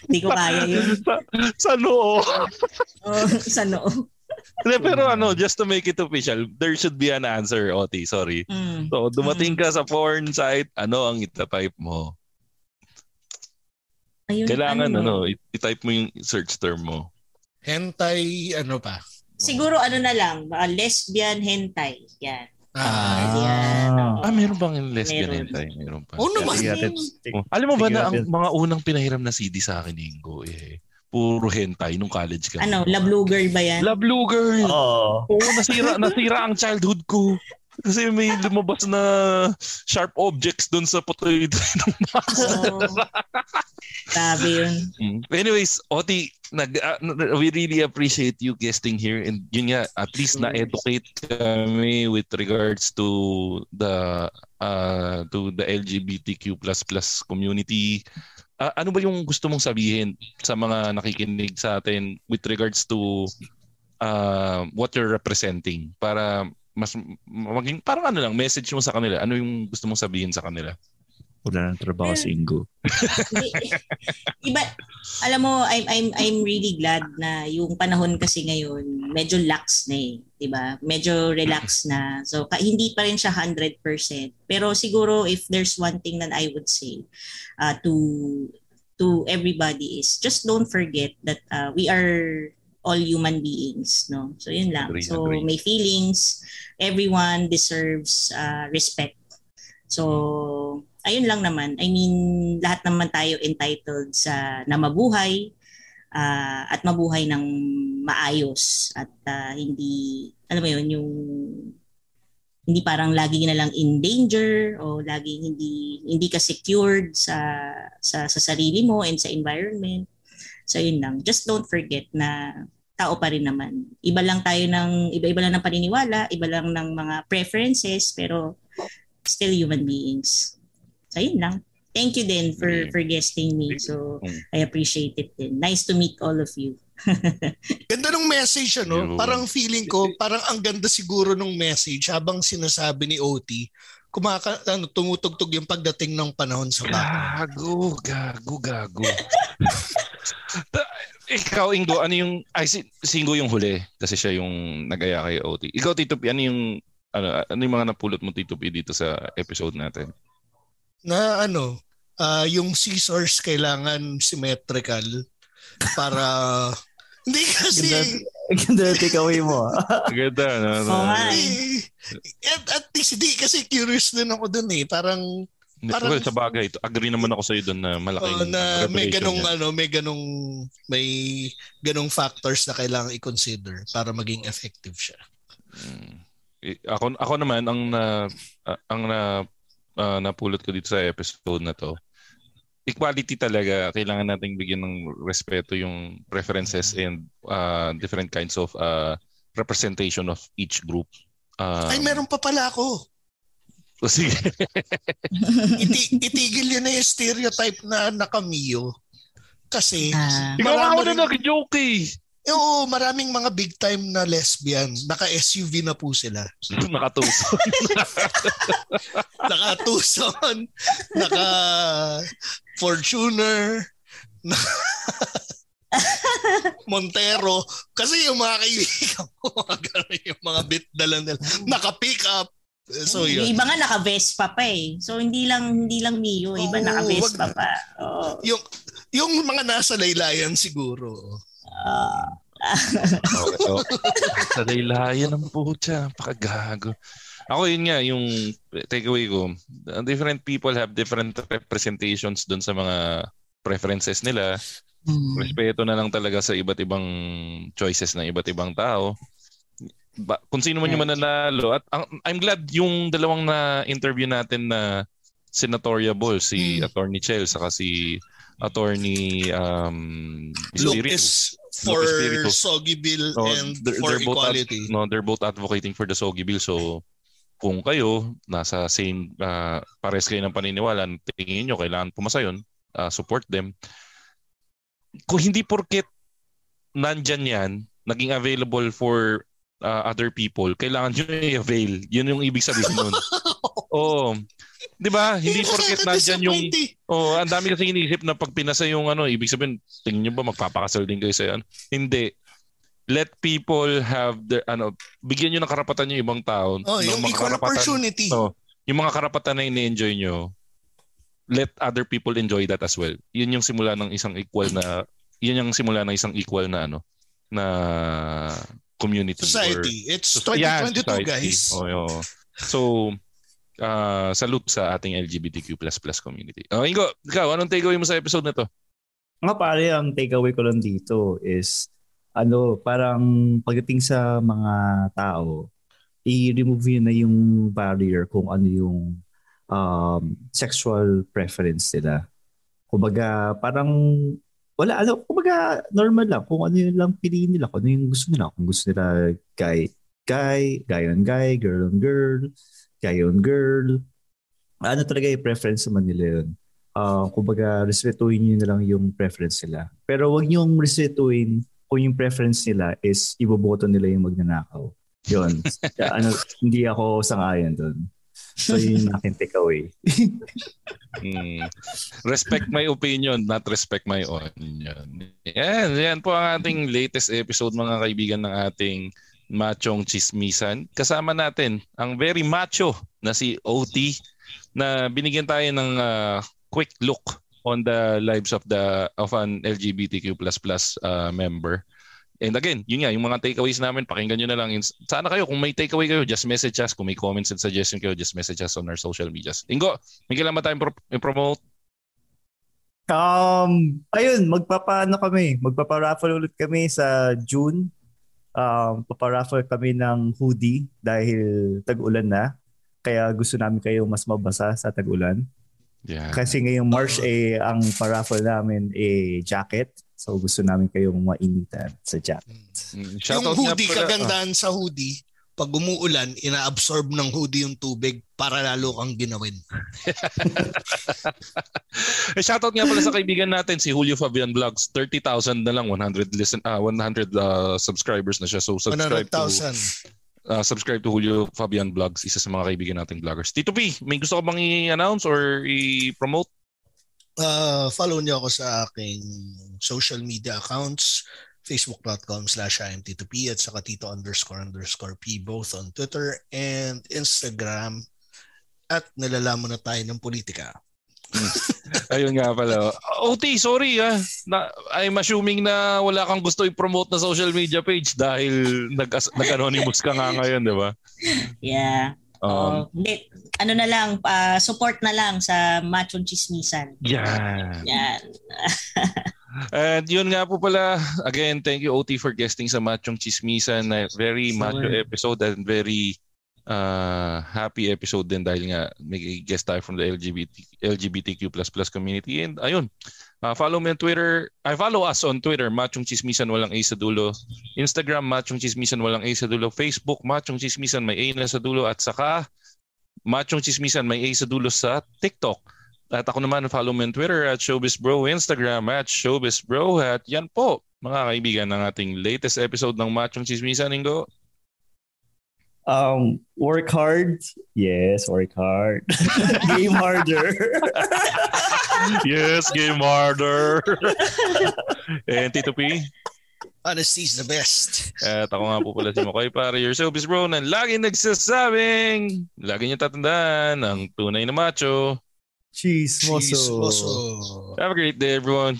Hindi ko kaya yun. sa, sa noo. Oh, sa noo. Hindi, Pero ano, just to make it official, there should be an answer, Oti. Sorry. Mm. So, dumating ka sa porn site, ano ang itatype mo? Ayun, Kailangan, ano, ano, i-type mo yung search term mo. Hentai, ano pa? Siguro ano na lang, uh, lesbian hentai. Yan. Ah, Yan. Ah, meron bang yung lesbian Meron. hentai? Meron pa. Oo naman. Sige, natin. Oh, Alam mo ba na ang mga unang pinahiram na CD sa akin, Ingo, eh, puro hentai nung college ka. Ano, love girl ba yan? Love Blue Girl! Oo. Oo, nasira, nasira ang childhood ko. Kasi may lumabas na sharp objects doon sa putoy ng Oh. Grabe yun. Mm. Anyways, Oti, nag, uh, we really appreciate you guesting here and yun nga, at least na-educate kami with regards to the uh, to the LGBTQ++ community. Ah, ano ba yung gusto mong sabihin sa mga nakikinig sa atin with regards to uh, what you're representing? Para mas maging parang ano lang message mo sa kanila. Ano yung gusto mong sabihin sa kanila Wala ng trabaho si Ingo. Iba, alam mo, I'm, I'm, I'm really glad na yung panahon kasi ngayon, medyo lax na eh. ba Medyo relax na. So, ka- hindi pa rin siya 100%. Pero siguro, if there's one thing that I would say uh, to to everybody is just don't forget that uh, we are all human beings no so yun lang Agree, so agree. may feelings everyone deserves uh, respect so ayun lang naman i mean lahat naman tayo entitled sa na mabuhay ah, at mabuhay ng maayos at ah, hindi alam mo yun yung hindi parang lagi na lang in danger o lagi hindi hindi ka secured sa sa sa sarili mo and sa environment. So yun lang. Just don't forget na tao pa rin naman. Iba lang tayo ng iba-iba lang ng paniniwala, iba lang ng mga preferences pero still human beings. So yun lang. Thank you din for Yeah. for guesting me. So Mm. I appreciate it din. Nice to meet all of you. Ganda ng message, ano? Parang feeling ko, parang ang ganda siguro ng message habang sinasabi ni OT, kumaka, ano, tumutugtog yung pagdating ng panahon sa bata. Gago, gago, gago. Ikaw, Ingo, ano yung... Ay, si, si Ingo yung huli kasi siya yung nagaya kay OT. Ikaw, Tito P, ano yung... Ano, ano yung mga napulot mo, Tito P, dito sa episode natin? Na ano, ah, yung scissors kailangan symmetrical para... Hindi kasi... Ganda, ganda takeaway mo. ah. Ganda, no? no? Oo nga. Eh, at, at least, hindi kasi curious din ako dun eh. Parang Parang- well, sa bagay, agree naman ako sa iyo doon na malaking Oh, na may revelation ganong yan. ano, may ganong may ganong factors na kailangan i-consider para maging effective siya. Mm. Eh, Ako ako naman ang na ah, ang na ah, napulot ko dito sa episode na to. Equality talaga kailangan nating bigyan ng respeto yung preferences and ah, different kinds of ah, representation of each group. Um, Ay, meron pa pala ako. Sige. Iti- itigil yun na yung stereotype na nakamiyo. Kasi Ah. Ikaw nga ako na nag-joke eh. Oo, maraming mga big time na lesbian. Naka-SUV na po sila. Nakatuso. Naka-Tucson, naka-Fortuner, naka Montero. Kasi yung mga kaibigan ko, yung mga bit dala nila. Naka-pick up. So Yung yun. iba nga naka-Vespa pa eh. So hindi lang hindi lang Mio, iba Oo, naka-Vespa wag- pa. Oo. Yung, yung mga nasa laylayan siguro. Ah. Okay, okay. Sa laylayan ng putya, pakagago. Ako yun nga, yung takeaway ko, uh, different people have different representations dun sa mga preferences nila. Respeto na lang talaga sa iba't ibang choices ng iba't ibang tao. Ba, kung sino man yung mananalo. At ang, I'm glad yung dalawang na interview natin na senatoriable, si Hmm. Attorney Chel saka si Attorney um, is for Espiritu. Soggy Bill No, and they're- for they're both ad- equality. no, they're both advocating for the Sogi Bill. So, kung kayo nasa same uh, pares kayo ng paniniwala, tingin nyo kailangan pumasa yun, uh, support them. Kung hindi porket nandyan yan, naging available for uh, other people, kailangan nyo i-avail. Yun yung ibig sabihin nun. Oo. Di ba? Hindi porket nandyan yung... Oh, ang dami kasi iniisip na pag pinasa yung ano, ibig sabihin, tingin nyo ba magpapakasal din kayo sa yan? Hindi. Let people have the ano, bigyan nyo ng karapatan yung ibang tao. Oh, ng yung mga equal karapatan- opportunity. Oh, yung mga karapatan na ini-enjoy nyo, let other people enjoy that as well. Yun yung simula ng isang equal na yun yung simula ng isang equal na ano na community Society. or It's So- yeah, 2022 society. guys. Oo, oo. So, uh, salute sa ating LGBTQ++ community. Oh, Ingo, ikaw, anong takeaway mo sa episode na to? Nga pare, ang takeaway ko lang dito is ano, parang pagdating sa mga tao, i-remove yun na yung barrier kung ano yung um, sexual preference nila. Kumbaga, parang wala, ano, kumbaga normal lang kung ano yung lang piliin nila, kung ano yung gusto nila. Kung gusto nila guy, guy, guy on guy, girl on girl, guy on girl. Ano talaga yung preference naman nila yun uh, kumbaga, respetuhin nyo na lang yung preference nila. Pero wag nyo respetuhin kung yung preference nila is iboboto nila yung magnanakaw. Yun. Kaya ano, hindi ako sangayon doon. So yun yung aking takeaway. Mm. Respect my opinion, not respect my onion. Yan, yan po ang ating latest episode mga kaibigan ng ating machong chismisan. Kasama natin ang very macho na si OT na binigyan tayo ng ah, quick look on the lives of the of an LGBTQ++ uh, member. And again, yun nga, yung mga takeaways namin, pakinggan nyo na lang. Sana kayo, kung may takeaway kayo, just message us. Kung may comments and suggestion kayo, just message us on our social medias. Ingo, may kailangan ba tayong pro- i-promote? Um, ayun, magpapaano kami. Magpaparaffle ulit kami sa June. Um, paparaffle kami ng hoodie dahil tag-ulan na. Kaya gusto namin kayo mas mabasa sa tag-ulan. Yeah. Kasi ngayong March eh ang paraffle namin eh jacket. So gusto namin kayong mainitan sa jacket. Mm, Yung shoutout nga hoodie, pala- kagandahan sa hoodie, pag umuulan, ina-absorb ng hoodie yung tubig para lalo kang ginawin. Eh, shoutout nga pala sa kaibigan natin si Julio Fabian Vlogs. 30,000 na lang 100 listen ah 100 uh, subscribers na siya. So subscribe to 100,000. uh, subscribe to Julio Fabian Vlogs, isa sa mga kaibigan nating vloggers. Tito P, may gusto ka bang i-announce or i-promote? Uh, follow niyo ako sa aking social media accounts facebook.com slash imtp at saka tito underscore underscore p both on Twitter and Instagram at nalalaman na tayo ng politika. Ayun nga pala. OT, sorry ah. Na, I'm assuming na wala kang gusto i-promote na social media page dahil nag- nag-anonymous ka nga ngayon, di ba? Yeah. Um, hindi, ano na lang, ah, support na lang sa Machong Chismisan. yan. Yan. And yun nga po pala, again, thank you OT for guesting sa Machong Chismisan. na Very Sure. macho episode and very uh, happy episode din dahil nga may guest tayo from the LGBT, LGBTQ++ community. And ayun, uh, follow me on Twitter. I follow us on Twitter, Machong Chismisan, walang A sa dulo. Instagram, Machong Chismisan, walang A sa dulo. Facebook, Machong Chismisan, may A na sa dulo. At saka, Machong Chismisan, may A sa dulo sa TikTok. At ako naman, follow me on Twitter at ShowbizBro, Instagram at ShowbizBro. At yan po, mga kaibigan, ng ating latest episode ng Machong Chismisan, Ingo. Um, work hard. Yes, work hard. Game harder. yes, game harder. And Tito P? Honesty's the best. At ako nga po pala si Makoy para your showbiz bro na laging nagsasabing, lagi niyo tatandaan ang tunay na macho. Chismoso. Chismoso. Have a great day everyone.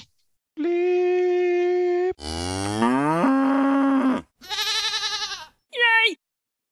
Bleep.